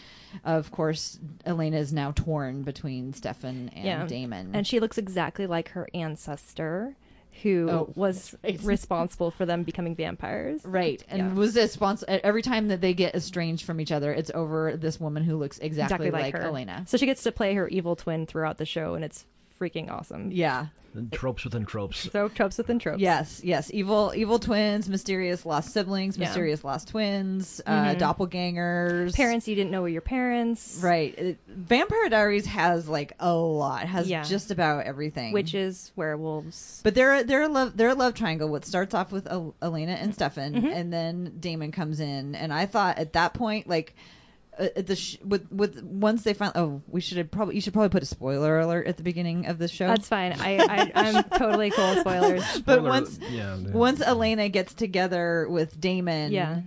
[SPEAKER 3] of course Elena is now torn between Stefan and
[SPEAKER 4] yeah.
[SPEAKER 3] Damon.
[SPEAKER 4] And she looks exactly like her ancestor, who
[SPEAKER 3] Oh,
[SPEAKER 4] was
[SPEAKER 3] right.
[SPEAKER 4] responsible for them becoming vampires.
[SPEAKER 3] Right, and
[SPEAKER 4] Yeah.
[SPEAKER 3] was this sponsor every time that they get estranged from each other? It's over this woman who looks exactly, like,
[SPEAKER 4] her.
[SPEAKER 3] Elena.
[SPEAKER 4] So she gets to play her evil twin throughout the show, and it's freaking awesome.
[SPEAKER 3] Yeah,
[SPEAKER 5] and tropes within tropes
[SPEAKER 4] So tropes within tropes.
[SPEAKER 3] Yes, yes. Evil, evil twins, mysterious lost siblings,
[SPEAKER 4] Yeah.
[SPEAKER 3] mysterious lost twins, uh, doppelgangers,
[SPEAKER 4] Parents you didn't know were your parents.
[SPEAKER 3] Right. It- Vampire Diaries has like a lot. Has
[SPEAKER 4] Yeah.
[SPEAKER 3] just about everything.
[SPEAKER 4] Witches, werewolves.
[SPEAKER 3] but they're they're a love they're a love triangle. What starts off with Elena and Stefan,
[SPEAKER 4] Mm-hmm.
[SPEAKER 3] and then Damon comes in, and I thought at that point like. Uh, at the sh- with with once they find oh we should have probably you should probably put a spoiler alert at the beginning of the show
[SPEAKER 4] That's fine. I, I I'm totally cool with spoilers.
[SPEAKER 3] but
[SPEAKER 5] Spoiler-
[SPEAKER 3] once
[SPEAKER 5] yeah the-
[SPEAKER 3] once Elena gets together with Damon,
[SPEAKER 4] Yeah.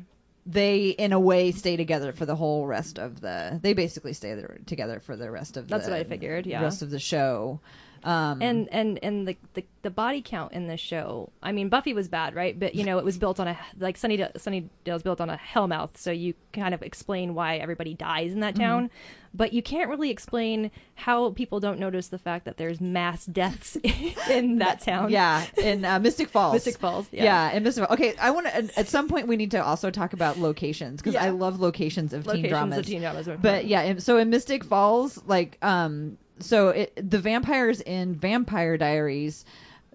[SPEAKER 3] they in a way stay together for the whole rest of the. They basically stay there together for the rest of.
[SPEAKER 4] That's
[SPEAKER 3] the,
[SPEAKER 4] what I figured, yeah.
[SPEAKER 3] rest of the show. Um,
[SPEAKER 4] and and and the, the the body count in this show. I mean, Buffy was bad, right? But you know, it was built on a like Sunnydale. Sunnydale's built on a hellmouth, so you kind of explain why everybody dies in that
[SPEAKER 3] Mm-hmm.
[SPEAKER 4] town. But you can't really explain how people don't notice the fact that there's mass deaths in that town.
[SPEAKER 3] yeah, in uh, Mystic Falls.
[SPEAKER 4] Mystic Falls,
[SPEAKER 3] Yeah,
[SPEAKER 4] yeah.
[SPEAKER 3] in Mystic Falls. Okay, I want to. At, some point, we need to also talk about locations because
[SPEAKER 4] Yeah.
[SPEAKER 3] I love locations of teen
[SPEAKER 4] Locations
[SPEAKER 3] dramas.
[SPEAKER 4] of teen dramas.
[SPEAKER 3] But yeah, so in Mystic Falls, like, um, so it, the vampires in Vampire Diaries,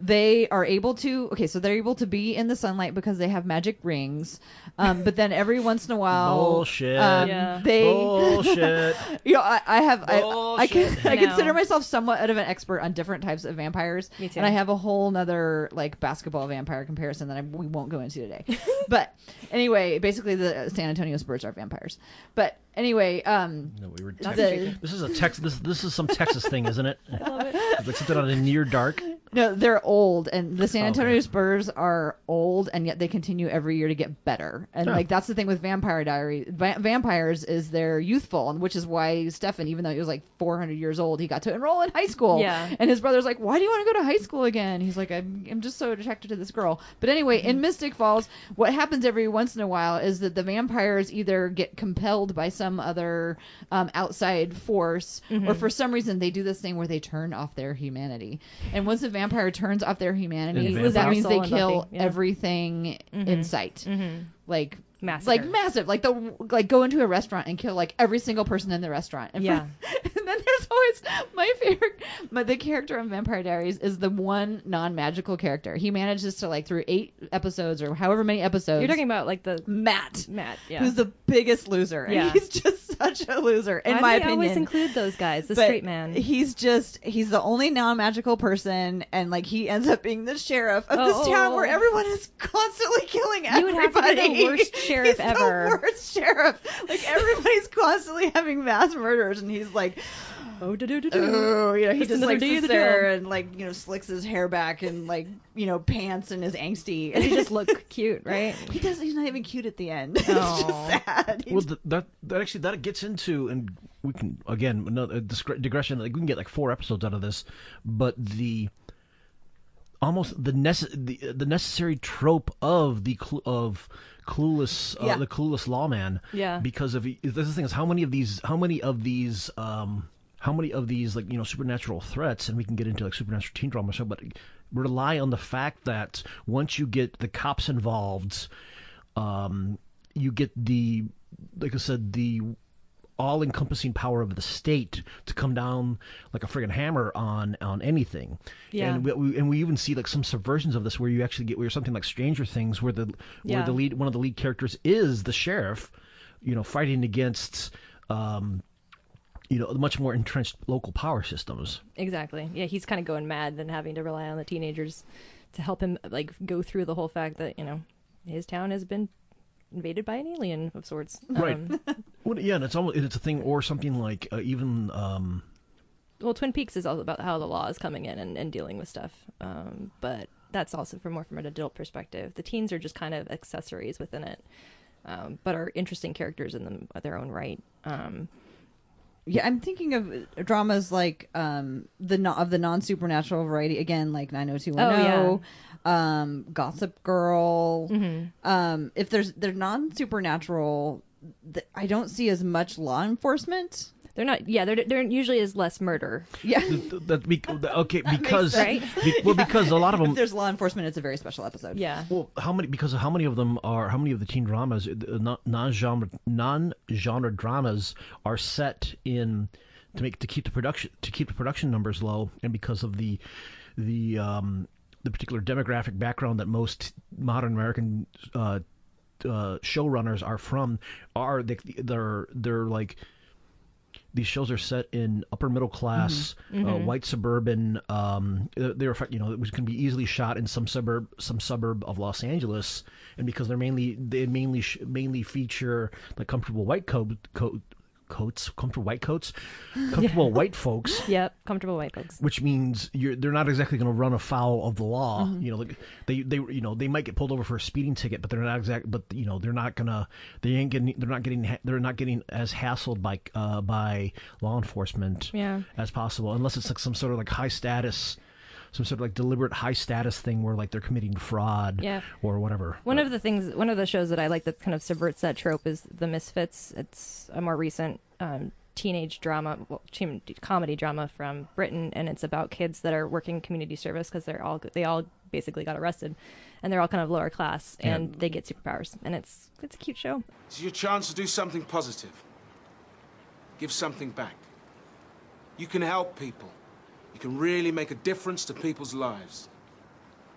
[SPEAKER 3] they are able to okay so they're able to be in the sunlight because they have magic rings um, but then every once in a while
[SPEAKER 7] Bullshit.
[SPEAKER 3] um,
[SPEAKER 4] Yeah.
[SPEAKER 3] they
[SPEAKER 7] Bullshit.
[SPEAKER 3] you know i, I have I, I, can,
[SPEAKER 7] Bullshit.
[SPEAKER 3] I consider myself somewhat of an expert on different types of vampires
[SPEAKER 4] Me too.
[SPEAKER 3] and i have a whole nother like basketball vampire comparison that I, we won't go into today but anyway basically the san antonio spurs are vampires but anyway um
[SPEAKER 7] No, we were
[SPEAKER 3] Not
[SPEAKER 7] Tex-
[SPEAKER 3] the-
[SPEAKER 7] this is a Tex. This this is some Texas thing, isn't it? I love it. Like something on a near dark.
[SPEAKER 3] No, they're old, and the San
[SPEAKER 7] Okay.
[SPEAKER 3] Antonio Spurs are old, and yet they continue every year to get better. And
[SPEAKER 7] Oh.
[SPEAKER 3] like that's the thing with Vampire Diary, Va- vampires is they're youthful, and which is why Stefan, even though he was like 400 years old, he got to enroll in high school.
[SPEAKER 4] Yeah.
[SPEAKER 3] And his brother's like, "Why do you want to go to high school again?" He's like, "I'm, I'm just so attracted to this girl." But anyway, in Mystic Falls, what happens every once in a while is that the vampires either get compelled by some other um, outside force, or for some reason they do this thing where they turn off their humanity. And once a vampire turns off their humanity, that
[SPEAKER 7] Vampire
[SPEAKER 3] means they
[SPEAKER 4] Soul and
[SPEAKER 3] kill
[SPEAKER 4] Buffy, yeah.
[SPEAKER 3] everything in mm-hmm. sight. Mm-hmm. Like
[SPEAKER 4] Massacre.
[SPEAKER 3] like massive, like the like go into a restaurant and kill like every single person in the restaurant. And
[SPEAKER 4] Yeah.
[SPEAKER 3] and then there's always my favorite, my the character in Vampire Diaries is the one non-magical character. He manages to like through eight episodes or however many episodes.
[SPEAKER 4] You're talking about like the
[SPEAKER 3] Matt,
[SPEAKER 4] Matt, yeah.
[SPEAKER 3] who's the biggest loser. And
[SPEAKER 4] Yeah.
[SPEAKER 3] he's just such a loser in
[SPEAKER 4] Why
[SPEAKER 3] my opinion.
[SPEAKER 4] always include those guys, the
[SPEAKER 3] But
[SPEAKER 4] straight man.
[SPEAKER 3] He's just he's the only non-magical person, and like he ends up being the sheriff of
[SPEAKER 4] Oh.
[SPEAKER 3] this town where oh. everyone is constantly killing
[SPEAKER 4] You would have to be the
[SPEAKER 3] everybody.
[SPEAKER 4] worst sheriff
[SPEAKER 3] He's
[SPEAKER 4] ever.
[SPEAKER 3] The worst sheriff. Like everybody's constantly having mass murders, and he's like,
[SPEAKER 4] oh, do, do, do,
[SPEAKER 3] oh, you know, he
[SPEAKER 4] Just
[SPEAKER 3] just like sits
[SPEAKER 4] the
[SPEAKER 3] there and like you know slicks his hair back and like you know pants and is angsty,
[SPEAKER 4] Does he just look cute, right?
[SPEAKER 3] he does. He's not even cute at the end. it's just oh. sad. He's
[SPEAKER 7] Well, th- that that actually that gets into, and we can again another digression. Like we can get like four episodes out of this, but the almost the nece- the, the necessary trope of the cl- of clueless uh,
[SPEAKER 3] Yeah.
[SPEAKER 7] the clueless lawman.
[SPEAKER 4] Yeah.
[SPEAKER 7] Because of this the thing is how many of these how many of these um how many of these like you know supernatural threats and we can get into like supernatural teen drama so but rely on the fact that once you get the cops involved um you get the like i said the all-encompassing power of the state to come down like a friggin' hammer on on anything.
[SPEAKER 4] Yeah.
[SPEAKER 7] And we, we and we even see like some subversions of this where you actually get where something like Stranger Things where the where
[SPEAKER 4] Yeah.
[SPEAKER 7] the lead one of the lead characters is the sheriff, you know, fighting against um you know, much more entrenched local power systems.
[SPEAKER 4] Exactly. Yeah, he's kind of going mad than having to rely on the teenagers to help him like go through the whole fact that you know his town has been invaded by an alien of sorts.
[SPEAKER 7] Right.
[SPEAKER 4] Um,
[SPEAKER 7] Well, yeah, and it's almost it's a thing, or something like uh, even um,
[SPEAKER 4] well, Twin Peaks is all about how the law is coming in and, and dealing with stuff. Um, but that's also from more from an adult perspective. The teens are just kind of accessories within it, um, but are interesting characters in them their own right.
[SPEAKER 3] Yeah, I'm thinking of dramas like um the no- of the non supernatural variety again, like 90210, um, Gossip Girl. Um, if there's they're non supernatural, th- I don't see as much law enforcement.
[SPEAKER 4] They're not. Yeah, they're they're usually is less murder.
[SPEAKER 3] Yeah,
[SPEAKER 7] th- that be, okay because
[SPEAKER 4] sense.
[SPEAKER 7] be- well because a lot of
[SPEAKER 3] if
[SPEAKER 7] them
[SPEAKER 3] there's law enforcement, it's a very special episode.
[SPEAKER 4] Yeah.
[SPEAKER 7] Well, how many? Because of how many of them are? How many of the teen dramas, uh, non- non-genre, non-genre dramas, are set in to make to keep the production to keep the production numbers low, and because of the the um, the particular demographic background that most modern American uh, uh, showrunners are from, are they, they're they're like these shows are set in upper middle class, Uh, white suburban. Um, they're you know which can be easily shot in some suburb some suburb of Los Angeles, and because they're mainly they mainly sh- mainly feature like comfortable white coat coat coats comfortable white coats comfortable white folks
[SPEAKER 4] Yep. Comfortable white folks.
[SPEAKER 7] which means you're they're not exactly going to run afoul of the law.
[SPEAKER 4] Mm-hmm.
[SPEAKER 7] You know, like they they you know they might get pulled over for a speeding ticket, but they're not exact. But you know they're not gonna they ain't getting they're not getting they're not getting as hassled by uh, by law enforcement
[SPEAKER 4] Yeah.
[SPEAKER 7] as possible, unless it's like some sort of like high status. Some sort of like deliberate high status thing where like they're committing fraud
[SPEAKER 4] Yeah.
[SPEAKER 7] or whatever.
[SPEAKER 4] One of the things, one of the shows that I like that kind of subverts that trope is The Misfits. It's a more recent um, teenage drama, well, teen- comedy drama from Britain, and it's about kids that are working community service because they're all they all basically got arrested, and they're all kind of lower class, and they get superpowers, and it's it's a cute show.
[SPEAKER 9] It's your chance to do something positive. Give something back. You can help people. You can really make a difference to people's lives.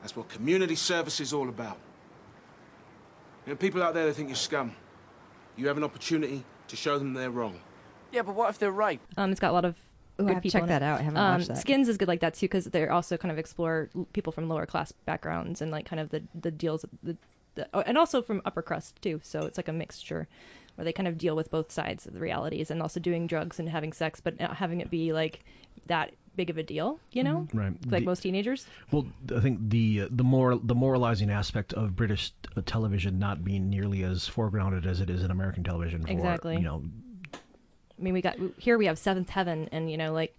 [SPEAKER 9] That's what community service is all about. You know, people out there, they think you're scum. You have an opportunity to show them they're wrong.
[SPEAKER 10] Yeah, but what if they're right?
[SPEAKER 4] Um, it's got a lot of.
[SPEAKER 3] Ooh, I
[SPEAKER 4] good
[SPEAKER 3] have
[SPEAKER 4] people
[SPEAKER 3] check that
[SPEAKER 4] it.
[SPEAKER 3] out. I haven't
[SPEAKER 4] um,
[SPEAKER 3] watched that.
[SPEAKER 4] Skins is good like that too because they also kind of explore people from lower class backgrounds and like kind of the the deals the, the oh, and also from upper crust too. So it's like a mixture where they kind of deal with both sides of the realities and also doing drugs and having sex, but not having it be like that big of a deal. You know,
[SPEAKER 7] Right.
[SPEAKER 4] Like
[SPEAKER 7] The-
[SPEAKER 4] most teenagers.
[SPEAKER 7] Well, I think the uh, the more the moralizing aspect of British uh, television not being nearly as foregrounded as it is in American television. For,
[SPEAKER 4] Exactly.
[SPEAKER 7] You know,
[SPEAKER 4] I mean, we got here we have Seventh Heaven, and you know, like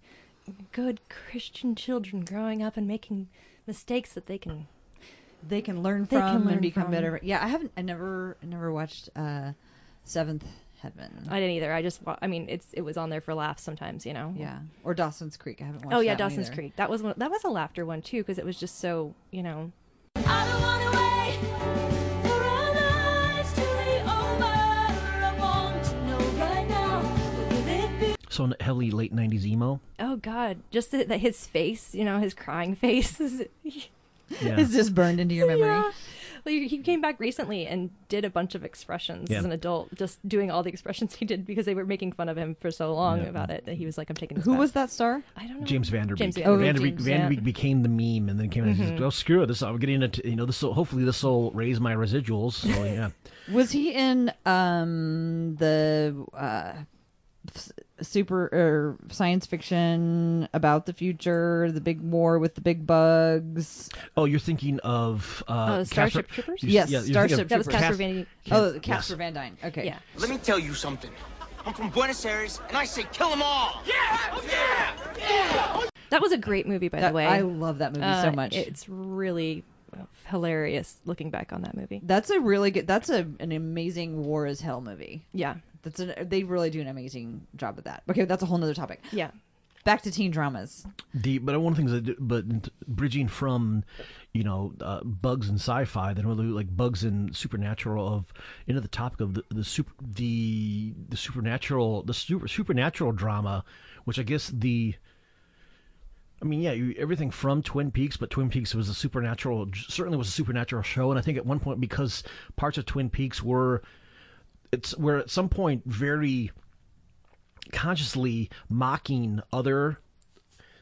[SPEAKER 4] good Christian children growing up and making mistakes that they can
[SPEAKER 3] they can learn
[SPEAKER 4] They
[SPEAKER 3] from
[SPEAKER 4] can learn
[SPEAKER 3] and become
[SPEAKER 4] from.
[SPEAKER 3] better. Yeah, I haven't. I never. I never watched uh, Seventh Heaven.
[SPEAKER 4] I didn't either. I just, wa- I mean, it's it was on there for laughs sometimes, you know.
[SPEAKER 3] yeah, or Dawson's Creek. I haven't watched.
[SPEAKER 4] Oh yeah,
[SPEAKER 3] that one
[SPEAKER 4] Dawson's
[SPEAKER 3] either.
[SPEAKER 4] Creek. That was one, that was a laughter one too because it was just so you know.
[SPEAKER 8] I don't wanna wait for our lives to be over. I want to know right now. Will it be?
[SPEAKER 7] so heavily late '90s emo.
[SPEAKER 4] Oh God, just the, the, his face, you know, his crying face. is
[SPEAKER 7] Yeah.
[SPEAKER 3] It's just burned into your memory.
[SPEAKER 4] Yeah. Well, he he came back recently and did a bunch of expressions
[SPEAKER 7] Yeah.
[SPEAKER 4] as an adult, just doing all the expressions he did because they were making fun of him for so long
[SPEAKER 7] Yeah.
[SPEAKER 4] about it that he was like, "I'm taking this."
[SPEAKER 3] Who
[SPEAKER 4] back."
[SPEAKER 3] was that star?
[SPEAKER 4] I don't know.
[SPEAKER 7] James Van Der Beek.
[SPEAKER 4] James
[SPEAKER 3] Oh,
[SPEAKER 7] Van Der Beek,
[SPEAKER 3] James,
[SPEAKER 7] Van Der Beek
[SPEAKER 4] yeah.
[SPEAKER 7] became the meme, and then came out and said, "Well, screw it. This I'm getting it. You know, this will hopefully this will raise my residuals." So yeah,
[SPEAKER 3] Was he in um the uh s- super or science fiction about the future, the big war with the big bugs?
[SPEAKER 7] Oh, you're thinking of uh,
[SPEAKER 4] Oh, Starship
[SPEAKER 7] Casper-
[SPEAKER 4] Troopers?
[SPEAKER 7] you-
[SPEAKER 3] Yes,
[SPEAKER 7] yeah,
[SPEAKER 3] Starship
[SPEAKER 7] of
[SPEAKER 4] That was
[SPEAKER 3] Troopers.
[SPEAKER 4] Casper
[SPEAKER 7] Cas-
[SPEAKER 4] Van.
[SPEAKER 3] Oh,
[SPEAKER 7] yes.
[SPEAKER 3] Casper Van Dien. Okay.
[SPEAKER 4] Yeah,
[SPEAKER 10] Let me tell you something. I'm from Buenos Aires, and I say kill them all. Yeah, yeah. yeah.
[SPEAKER 4] that was a great movie, by
[SPEAKER 3] That-
[SPEAKER 4] the way.
[SPEAKER 3] I love that movie so
[SPEAKER 4] Uh,
[SPEAKER 3] much.
[SPEAKER 4] It's really hilarious looking back on that movie.
[SPEAKER 3] That's a really good. That's a an amazing war as hell movie.
[SPEAKER 4] Yeah,
[SPEAKER 3] That's an, they really do an amazing job with that. Okay, that's a whole nother topic.
[SPEAKER 4] yeah.
[SPEAKER 3] Back to teen dramas.
[SPEAKER 7] The but one of the things that do- but bridging from you know uh, bugs and sci-fi, then really like bugs and supernatural of into the topic of the, the super the the supernatural the super supernatural drama, which I guess the I mean, yeah, you, everything from Twin Peaks, but Twin Peaks was a supernatural, certainly was a supernatural show, and I think at one point because parts of Twin Peaks were, it's we're at some point very consciously mocking other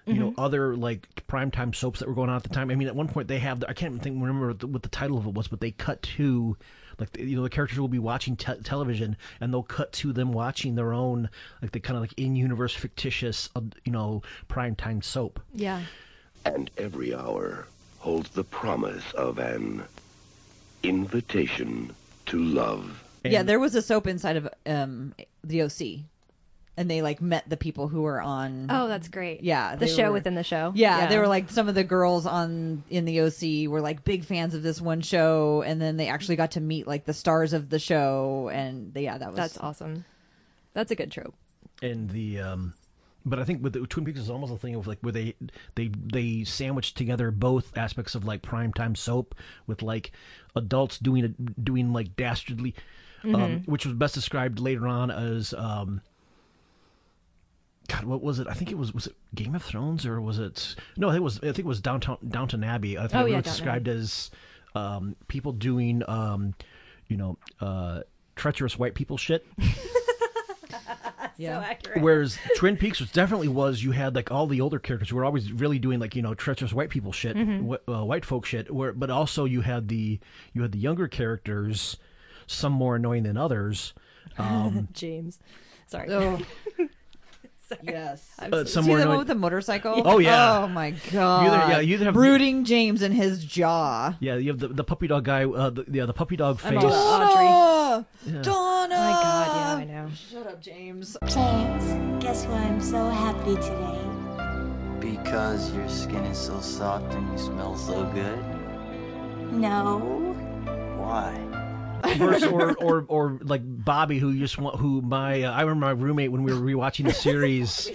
[SPEAKER 7] you know other like primetime soaps that were going on at the time. I mean, at one point they have the, I can't even think remember what the, what the title of it was, but they cut to like the, you know the characters will be watching te- television and they'll cut to them watching their own like the kind of like in universe fictitious uh, you know primetime soap.
[SPEAKER 4] Yeah.
[SPEAKER 11] And every hour holds the promise of an invitation to love.
[SPEAKER 3] Yeah, there was a soap inside of um the OC, and they like met the people who were on.
[SPEAKER 4] Oh, that's great.
[SPEAKER 3] Yeah,
[SPEAKER 4] The show
[SPEAKER 3] were-
[SPEAKER 4] within the show.
[SPEAKER 3] Yeah, they were like some of the girls on in the OC were like big fans of this one show, and then they actually got to meet like the stars of the show, and they, yeah, that was
[SPEAKER 4] That's awesome. That's a good trope.
[SPEAKER 7] and the um but I think with the Twin Peaks is almost a thing of like where they they they sandwich together both aspects of like primetime soap with like adults doing a, doing like dastardly, um, which was best described later on as um. God, what was it? I think it was was it Game of Thrones or was it? No, I think it was I think it was Downtown Downton Abbey. I think
[SPEAKER 4] Oh,
[SPEAKER 7] it was described as um, people doing um, you know uh, treacherous white people shit.
[SPEAKER 3] yeah.
[SPEAKER 4] accurate.
[SPEAKER 7] Whereas Twin Peaks was definitely was you had like all the older characters who were always really doing like you know treacherous white people shit,
[SPEAKER 4] Mm-hmm.
[SPEAKER 7] wh- uh, white folk shit. Where but also you had the you had the younger characters, some more annoying than others. Um,
[SPEAKER 4] James. Sorry.
[SPEAKER 3] Oh. yes.
[SPEAKER 4] I'm
[SPEAKER 7] uh,
[SPEAKER 4] so-
[SPEAKER 3] See the one with the motorcycle?
[SPEAKER 7] Oh, yeah.
[SPEAKER 3] Oh my god.
[SPEAKER 7] yeah, you either have-
[SPEAKER 3] brooding James and his jaw.
[SPEAKER 7] Yeah, you have the, the puppy dog guy. Uh, the, yeah, the puppy dog face.
[SPEAKER 4] all about Audrey.
[SPEAKER 3] Donna! Donna!
[SPEAKER 4] Oh my god, yeah, I know.
[SPEAKER 3] Shut up, James.
[SPEAKER 12] James, guess why I'm so happy today?
[SPEAKER 13] Because your skin is so soft and you smell so good?
[SPEAKER 12] No.
[SPEAKER 13] Why?
[SPEAKER 7] Verse or, or or like Bobby, who just want who my uh, I remember my roommate when we were rewatching the series.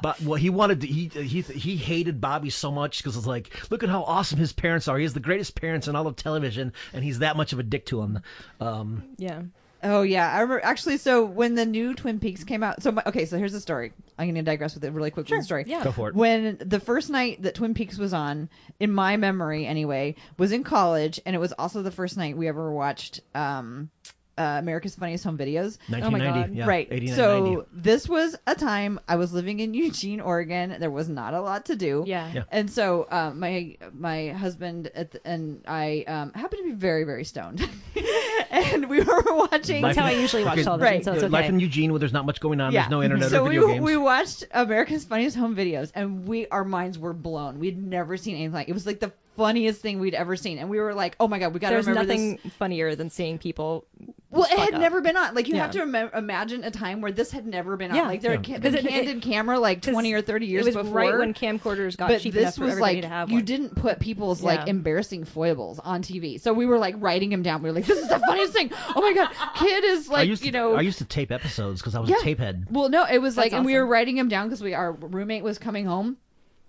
[SPEAKER 7] But well, he wanted to, he he he hated Bobby so much because it's like, look at how awesome his parents are. He has the greatest parents in all of television, and he's that much of a dick to him. Um,
[SPEAKER 4] Yeah.
[SPEAKER 3] Oh yeah, I remember actually. So when the new Twin Peaks came out, so my, okay, so here's the story. I'm going to digress with it really quick with the story.
[SPEAKER 4] yeah.
[SPEAKER 7] Go for it.
[SPEAKER 3] When the first night that Twin Peaks was on, in my memory anyway, was in college, and it was also the first night we ever watched um, uh, America's Funniest Home Videos.
[SPEAKER 7] 1990, yeah,
[SPEAKER 3] right.
[SPEAKER 7] 89,
[SPEAKER 3] so
[SPEAKER 7] 90.
[SPEAKER 3] this was a time I was living in Eugene, Oregon. There was not a lot to do.
[SPEAKER 4] Yeah.
[SPEAKER 7] Yeah.
[SPEAKER 3] And so um, my my husband at the, and I um, happened to be very very stoned, and we were watching.
[SPEAKER 4] That's how I usually watch television,
[SPEAKER 3] Right.
[SPEAKER 4] so it's
[SPEAKER 7] Life in Eugene, where there's not much going on. There's no internet
[SPEAKER 3] so
[SPEAKER 7] or video
[SPEAKER 3] we,
[SPEAKER 7] games.
[SPEAKER 3] we watched America's Funniest Home Videos, and we our minds were blown. We'd never seen anything like it. Was like the funniest thing we'd ever seen, and we were like, "Oh my god, we got to
[SPEAKER 4] There's
[SPEAKER 3] remember
[SPEAKER 4] nothing
[SPEAKER 3] this."
[SPEAKER 4] funnier than seeing people.
[SPEAKER 3] Well, it had
[SPEAKER 4] up.
[SPEAKER 3] never been on. Like you
[SPEAKER 4] Yeah.
[SPEAKER 3] have to ima- imagine a time where this had never been on.
[SPEAKER 4] Yeah.
[SPEAKER 3] Like there had ca-
[SPEAKER 4] Because
[SPEAKER 3] been
[SPEAKER 4] it- it-
[SPEAKER 3] candid camera like twenty or thirty years
[SPEAKER 4] it was
[SPEAKER 3] before.
[SPEAKER 4] right when camcorders got
[SPEAKER 3] but
[SPEAKER 4] cheap
[SPEAKER 3] this
[SPEAKER 4] for
[SPEAKER 3] was
[SPEAKER 4] everybody
[SPEAKER 3] like
[SPEAKER 4] to have
[SPEAKER 3] you didn't put people's like embarrassing foibles on TV. So we were like writing them down. We were like, "This is the funniest thing." Oh my god, kid is like
[SPEAKER 7] used to,
[SPEAKER 3] you know
[SPEAKER 7] I used to tape episodes because I was
[SPEAKER 3] Yeah.
[SPEAKER 7] a tape head.
[SPEAKER 3] Well, no, it was
[SPEAKER 4] That's
[SPEAKER 3] like, and we were writing them down because we our roommate was coming home.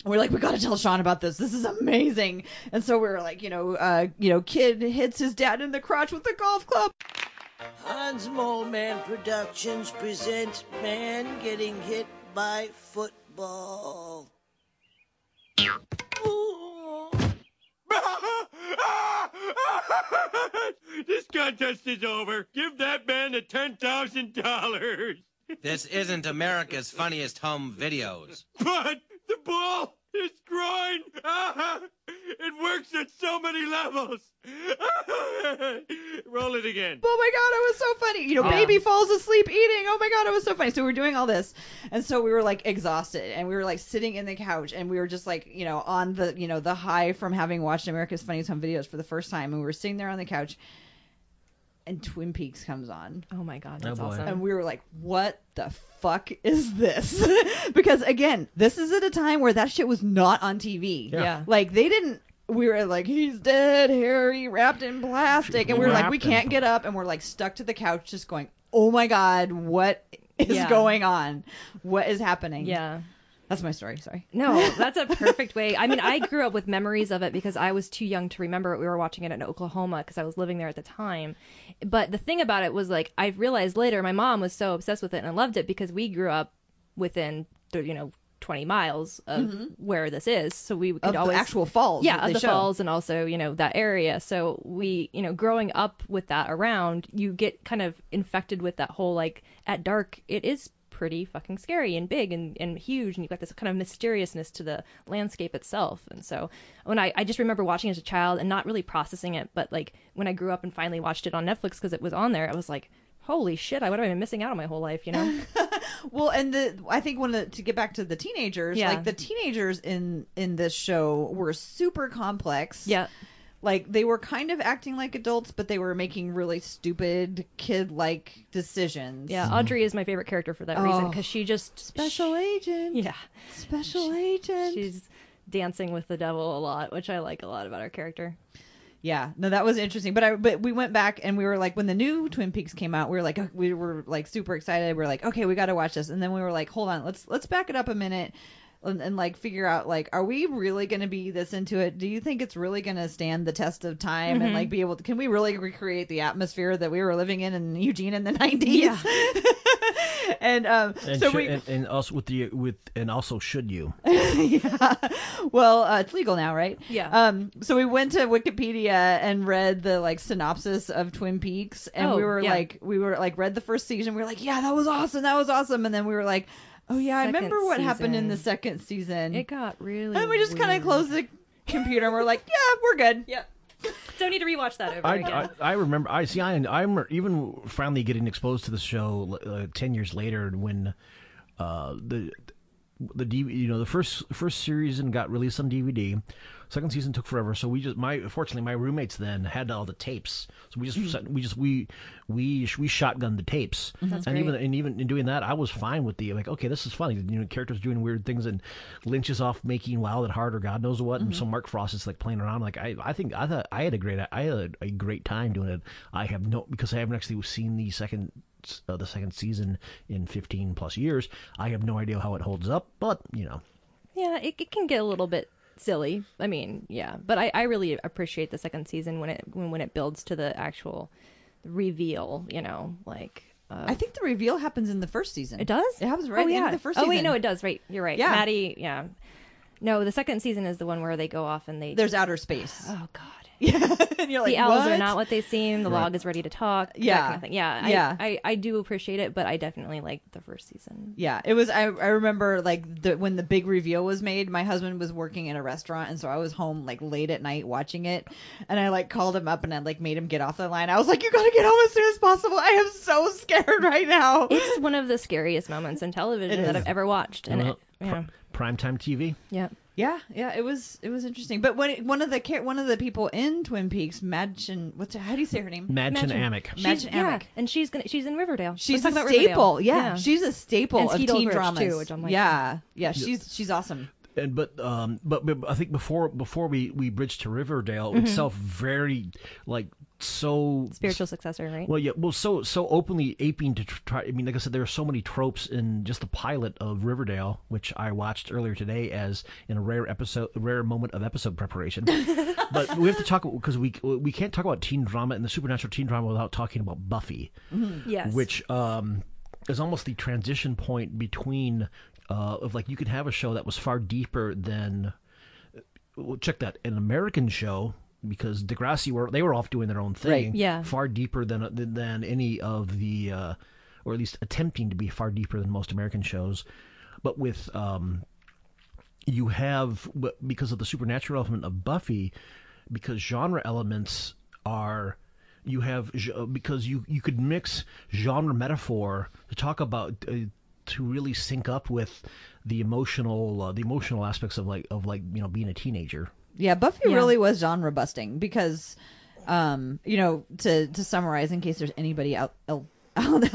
[SPEAKER 3] We're like, we got to tell Sean about this. This is amazing. And so we were like, you know, uh, you know, kid hits his dad in the crotch with a golf club.
[SPEAKER 14] Hans Moleman Productions presents Man Getting Hit by Football.
[SPEAKER 15] this contest is over. Give that man the ten thousand dollars.
[SPEAKER 16] This isn't America's funniest home videos.
[SPEAKER 15] But the ball is groin. it works at so many levels. Roll it again.
[SPEAKER 3] Oh my god, it was so funny. You know,
[SPEAKER 15] Yeah.
[SPEAKER 3] baby falls asleep eating. Oh my god, it was so funny. So we were doing all this, and so we were like exhausted, and we were like sitting in the couch, and we were just like, you know, on the you know the high from having watched America's Funniest Home Videos for the first time, and we were sitting there on the couch, and Twin Peaks comes on.
[SPEAKER 4] Oh my god,
[SPEAKER 7] that's Oh, boy. awesome.
[SPEAKER 3] And we were like, what the fuck is this? because again, this is at a time where that shit was not on TV.
[SPEAKER 4] Yeah. Yeah.
[SPEAKER 3] Like they didn't we were like, he's dead, Harry, wrapped in plastic. And we were like, we
[SPEAKER 7] Wrapped in-
[SPEAKER 3] can't get up. And we're like stuck to the couch, just going, oh my God, what is
[SPEAKER 4] Yeah.
[SPEAKER 3] going on? What is happening?
[SPEAKER 4] Yeah.
[SPEAKER 3] That's my story. Sorry.
[SPEAKER 4] No, that's a perfect way. I mean, I grew up with memories of it because I was too young to remember it. We were watching it in Oklahoma because I was living there at the time. But the thing about it was like I realized later my mom was so obsessed with it and I loved it because we grew up within the, you know 20 miles of
[SPEAKER 3] Mhm.
[SPEAKER 4] where this is so we could
[SPEAKER 3] Of the
[SPEAKER 4] always
[SPEAKER 3] actual falls
[SPEAKER 4] yeah of the
[SPEAKER 3] show.
[SPEAKER 4] falls and also you know that area so we you know growing up with that around you get kind of infected with that whole like at dark it is pretty fucking scary and big and, and huge and you've got this kind of mysteriousness to the landscape itself and so when I, I just remember watching it as a child and not really processing it but like when i grew up and finally watched it on netflix because it was on there i was like holy shit i would have I been missing out on my whole life you know
[SPEAKER 3] Well, and the I think when the, to get back to the teenagers,
[SPEAKER 4] Yeah.
[SPEAKER 3] like the teenagers in in this show were super complex.
[SPEAKER 4] Yeah.
[SPEAKER 3] Like they were kind of acting like adults, but they were making really stupid kid like decisions.
[SPEAKER 4] yeah mm-hmm. audrey is my favorite character for that oh. reason
[SPEAKER 3] Oh.
[SPEAKER 4] because she just
[SPEAKER 3] special agent.
[SPEAKER 4] yeah
[SPEAKER 3] Special agent.
[SPEAKER 4] she's dancing with the devil a lot which i like a lot about her character
[SPEAKER 3] Yeah, no, that was interesting. But I, but we went back and we were like, when the new Twin Peaks came out, we were like, oh, we were like super excited. We are like, okay, we got to watch this. And then we were like, hold on, let's let's back it up a minute. And, and like figure out like are we really going to be this into it do you think it's really going to stand the test of time and
[SPEAKER 4] Mhm.
[SPEAKER 3] like be able to can we really recreate the atmosphere that we were living in in eugene in the 90s
[SPEAKER 4] Yeah.
[SPEAKER 3] and um
[SPEAKER 7] And,
[SPEAKER 3] so
[SPEAKER 7] should-
[SPEAKER 3] we
[SPEAKER 7] and, and also with the with and also should you?
[SPEAKER 3] yeah. Well, uh, it's legal now, right?
[SPEAKER 4] Yeah.
[SPEAKER 3] Um. So we went to Wikipedia and read the like synopsis of Twin Peaks, and
[SPEAKER 4] Oh,
[SPEAKER 3] we were
[SPEAKER 4] yeah.
[SPEAKER 3] like, we were like, read the first season. We were like, yeah, that was awesome. That was awesome. And then we were like, oh yeah, I remember what happened in the
[SPEAKER 4] season.
[SPEAKER 3] second season.
[SPEAKER 4] it got really
[SPEAKER 3] and we just kind
[SPEAKER 4] weird.
[SPEAKER 3] of closed the computer and we're like, yeah, we're good.
[SPEAKER 4] Yep. Don't need to rewatch that over
[SPEAKER 7] I,
[SPEAKER 4] again.
[SPEAKER 7] I, I remember. I see. I, I'm even finally getting exposed to the show uh, ten years later when uh, the the DVD, you know the first first season got released on DVD. Second season took forever, so we just my fortunately my roommates then had all the tapes, so we just
[SPEAKER 4] Mm.
[SPEAKER 7] we just we we we shotgunned the tapes,
[SPEAKER 4] That's
[SPEAKER 7] and even
[SPEAKER 4] great.
[SPEAKER 7] and even in doing that, I was fine with the like okay, this is funny. You know, characters doing weird things, and Lynch is off making Wild at Heart or God knows what, and
[SPEAKER 4] Mm-hmm.
[SPEAKER 7] so Mark Frost is like playing around. Like I I think I thought I had a great I had a, a great time doing it. I have no because I haven't actually seen the second uh, the second season in 15 plus years. I have no idea how it holds up, but you know.
[SPEAKER 4] Yeah, it, it can get a little bit silly. I mean, yeah, but I, I really appreciate the second season when it when, when it builds to the actual reveal. You know, like. Uh,
[SPEAKER 3] I think the reveal happens in the first season.
[SPEAKER 4] it does.
[SPEAKER 3] It happens right
[SPEAKER 4] oh,
[SPEAKER 3] at the
[SPEAKER 4] yeah.
[SPEAKER 3] of the first
[SPEAKER 4] oh
[SPEAKER 3] season.
[SPEAKER 4] wait, no, it does. Right, you're right.
[SPEAKER 3] Yeah.
[SPEAKER 4] Maddie. Yeah. No, the second season is the one where they go off and they.
[SPEAKER 3] There's outer space.
[SPEAKER 4] Oh God.
[SPEAKER 3] Yeah, and you're like,
[SPEAKER 4] the owls are not what they seem. The
[SPEAKER 3] Right.
[SPEAKER 4] log is ready to talk. that
[SPEAKER 3] Yeah.
[SPEAKER 4] kind of thing. Yeah. I,
[SPEAKER 3] Yeah.
[SPEAKER 4] I, I do appreciate it, but I definitely like the first season.
[SPEAKER 3] Yeah, it was. I, I remember like the, when the big reveal was made. My husband was working in a restaurant, and so I was home like late at night watching it. And I like called him up and I like made him get off the line. I was like, "You got to get home as soon as possible. I am so scared right now."
[SPEAKER 4] It's one of the scariest moments in television that. I've ever watched, and
[SPEAKER 7] Well,
[SPEAKER 4] it, yeah,
[SPEAKER 7] Primetime TV.
[SPEAKER 4] yeah.
[SPEAKER 3] Yeah, yeah, it was it was interesting. But when one of the one of the people in Twin Peaks, Madchen, what's her, how do you say her name?
[SPEAKER 7] Madchen Amick.
[SPEAKER 4] She's,
[SPEAKER 3] Madchen
[SPEAKER 4] yeah,
[SPEAKER 3] Amick.
[SPEAKER 4] and she's gonna she's in Riverdale.
[SPEAKER 3] She's a
[SPEAKER 4] talk about Riverdale.
[SPEAKER 3] staple. Yeah, she's a staple
[SPEAKER 4] And
[SPEAKER 3] of
[SPEAKER 4] Skeet
[SPEAKER 3] teen
[SPEAKER 4] Ulrich,
[SPEAKER 3] dramas.
[SPEAKER 4] too, which I'm like,
[SPEAKER 3] yeah, yeah, she's she's awesome.
[SPEAKER 7] and but um but, but I think before before we we bridge to Riverdale
[SPEAKER 4] Mhm.
[SPEAKER 7] itself very like so
[SPEAKER 4] spiritual successor, right?
[SPEAKER 7] Well, yeah, well, so so openly aping to try. I mean, like I said, there are so many tropes in just the pilot of Riverdale, which I watched earlier today as in a rare episode, rare moment of episode preparation. but we have to talk because we we can't talk about teen drama and the supernatural teen drama without talking about Buffy,
[SPEAKER 4] Mhm. Yes.
[SPEAKER 7] which um is almost the transition point between uh of like you could have a show that was far deeper than well, check that an American show because Degrassi were they were off doing their own thing,
[SPEAKER 4] Right, yeah.
[SPEAKER 7] far deeper than than, any of the, uh, or at least attempting to be far deeper than most American shows. But with um, you have because of the supernatural element of Buffy, because genre elements are you have because you you could mix genre metaphor to talk about uh, to really sync up with the emotional uh, the emotional aspects of like of like you know being a teenager.
[SPEAKER 3] Yeah, Buffy
[SPEAKER 4] Yeah.
[SPEAKER 3] really was genre busting because, um, you know, to to summarize, in case there's anybody out out,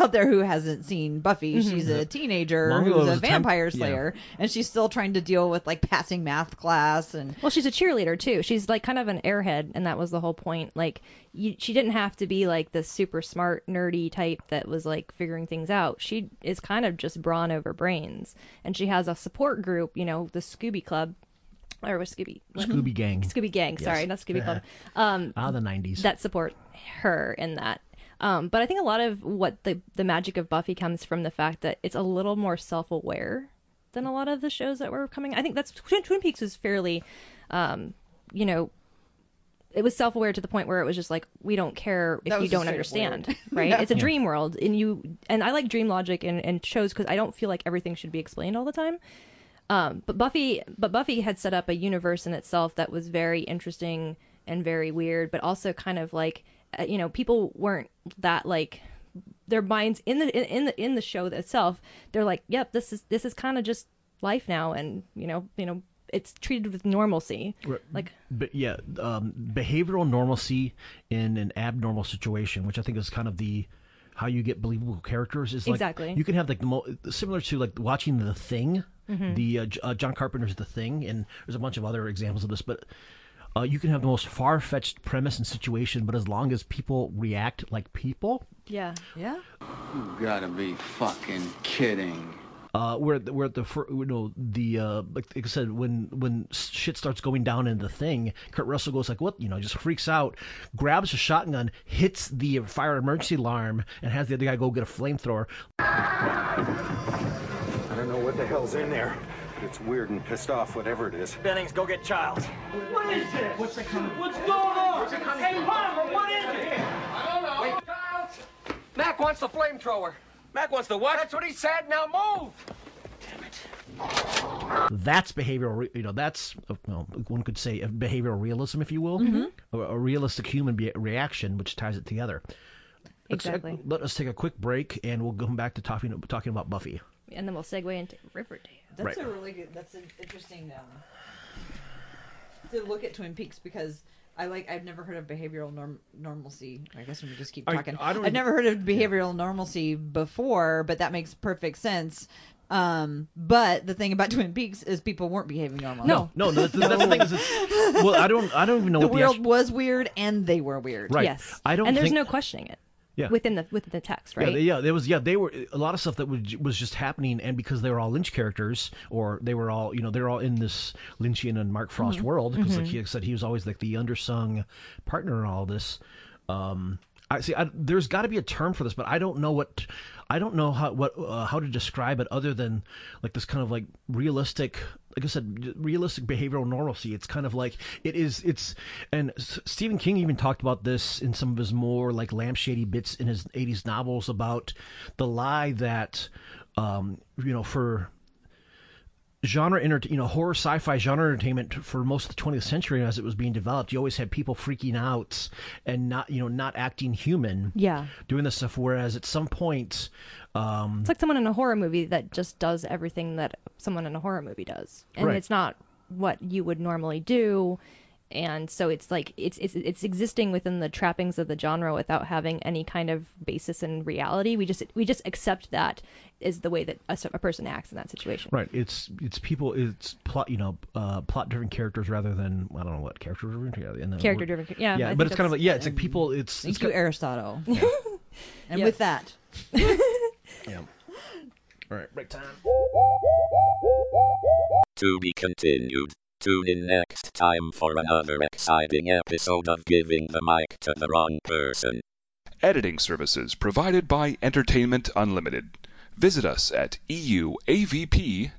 [SPEAKER 3] out there who hasn't seen Buffy,
[SPEAKER 4] Mhm.
[SPEAKER 3] she's a teenager
[SPEAKER 7] Long
[SPEAKER 3] who's a
[SPEAKER 7] was a temp-
[SPEAKER 3] vampire
[SPEAKER 7] yeah.
[SPEAKER 3] slayer, and she's still trying to deal with like passing math class and
[SPEAKER 4] Well, she's a cheerleader too. She's like kind of an airhead, and that was the whole point. Like, you, she didn't have to be like the super smart, nerdy type that was like figuring things out. She is kind of just brawn over brains, and she has a support group. You know, the Scooby Club, or was Scooby what?
[SPEAKER 7] Scooby Gang.
[SPEAKER 4] Scooby Gang.
[SPEAKER 7] Yes.
[SPEAKER 4] Sorry, not Scooby Club. Um,
[SPEAKER 7] Ah, the 90s.
[SPEAKER 4] that support her in that. Um, but I think a lot of what the the magic of Buffy comes from the fact that it's a little more self aware than a lot of the shows that were coming. I think that's Twin, Twin Peaks is fairly, um, you know, it was self aware to the point where it was just like we don't care if
[SPEAKER 3] That
[SPEAKER 4] you
[SPEAKER 3] was
[SPEAKER 4] don't
[SPEAKER 3] just
[SPEAKER 4] understand,
[SPEAKER 3] straightforward.
[SPEAKER 4] right?
[SPEAKER 3] Yeah.
[SPEAKER 4] It's a dream world, and you and I like dream logic and, and shows because I don't feel like everything should be explained all the time. Um, but Buffy, but Buffy had set up a universe in itself that was very interesting and very weird, but also kind of like, uh, you know, people weren't that like their minds in the in, in the in the show itself. They're like, yep, this is this is kind of just life now, and you know, you know, it's treated with normalcy.
[SPEAKER 7] Right.
[SPEAKER 4] Like,
[SPEAKER 7] but yeah, um, behavioral normalcy in an abnormal situation, which I think is kind of the how you get believable characters is like
[SPEAKER 4] Exactly.
[SPEAKER 7] you can have like the mo- similar to like watching the thing
[SPEAKER 4] Mhm.
[SPEAKER 7] the uh, uh, john carpenter's the thing and there's a bunch of other examples of this but uh, you can have the most far-fetched premise and situation but as long as people react like people
[SPEAKER 4] yeah,
[SPEAKER 3] yeah.
[SPEAKER 13] You gotta be fucking kidding.
[SPEAKER 7] uh, we're at the, we're at the fir- you know the uh, like, like I said when when shit starts going down in the thing, Kurt Russell goes like what you know just freaks out, grabs a shotgun, hits the fire emergency alarm, and has the other guy go get a flamethrower.
[SPEAKER 17] I don't know what the hell's in there, but it's weird and pissed off, whatever it is.
[SPEAKER 18] Bennings, go get Childs. What is this? What's the What's going on? Hey, Palmer, what is it? I don't know. Wait, Childs. Mac wants the flamethrower. Mac wants the what? That's what he said. Now move. Damn it.
[SPEAKER 7] That's behavioral. You know that's uh, well, one could say behavioral realism, if you will,
[SPEAKER 4] Mhm.
[SPEAKER 7] a, a realistic human be- reaction, which ties it together. Let's-
[SPEAKER 4] Exactly.
[SPEAKER 7] let us take a quick break, and we'll come back to talking talking about Buffy.
[SPEAKER 4] And then we'll segue into Riverdale.
[SPEAKER 3] That's
[SPEAKER 7] Right.
[SPEAKER 3] a really good. That's an interesting um, to look at Twin Peaks because I like. I've never heard of behavioral norm, normalcy. I guess we just keep talking.
[SPEAKER 7] I don't
[SPEAKER 3] I've never heard of behavioral normalcy before, but that makes perfect sense. Um, but the thing about Twin Peaks is people weren't behaving normally.
[SPEAKER 7] No, no, no, that's, that's the thing. Is it's, well, I don't, I don't even know
[SPEAKER 3] the
[SPEAKER 7] what the
[SPEAKER 3] world was weird and they were weird.
[SPEAKER 7] Right.
[SPEAKER 4] Yes,
[SPEAKER 7] I don't
[SPEAKER 4] and there's
[SPEAKER 7] think-
[SPEAKER 4] no questioning it.
[SPEAKER 7] Yeah.
[SPEAKER 4] within the within the text, right?
[SPEAKER 7] Yeah, they, yeah, there was yeah, they were a lot of stuff that was was just happening, and because they were all Lynch characters, or they were all you know they're all in this Lynchian and Mark Frost
[SPEAKER 4] Mhm.
[SPEAKER 7] world because like
[SPEAKER 4] Mhm.
[SPEAKER 7] he said he was always like the undersung partner in all this. Um, I see. I, there's got to be a term for this, but I don't know what. I don't know how what uh, how to describe it other than like this kind of like realistic. Like I said, realistic behavioral normalcy. It's kind of like it is. It's and Stephen King even talked about this in some of his more like lampshady bits in his '80s novels about the lie that, um, you know, for genre enter you know horror sci-fi genre entertainment for most of the 20th century as it was being developed you always had people freaking out and not you know not acting human
[SPEAKER 4] Yeah.
[SPEAKER 7] doing this stuff whereas at some point um
[SPEAKER 4] It's like someone in a horror movie that just does everything that someone in a horror movie does, and
[SPEAKER 7] Right.
[SPEAKER 4] it's not what you would normally do. And so it's like it's it's it's existing within the trappings of the genre without having any kind of basis in reality. We just we just accept that is the way that a person acts in that situation.
[SPEAKER 7] right it's it's people it's plot you know uh plot driven characters rather than i don't know what character driven yeah,
[SPEAKER 4] Character-driven, yeah,
[SPEAKER 7] yeah
[SPEAKER 4] think
[SPEAKER 7] but it's kind of like yeah it's like people it's
[SPEAKER 3] Thank
[SPEAKER 7] it's
[SPEAKER 3] you,
[SPEAKER 7] got-
[SPEAKER 3] Aristotle. And
[SPEAKER 7] Yeah.
[SPEAKER 3] with that,
[SPEAKER 7] yeah all right break time
[SPEAKER 2] To be continued. Tune in next time for another exciting episode of Giving the Mic to the Wrong Person.
[SPEAKER 19] Editing services provided by Entertainment Unlimited. Visit us at euavp.com.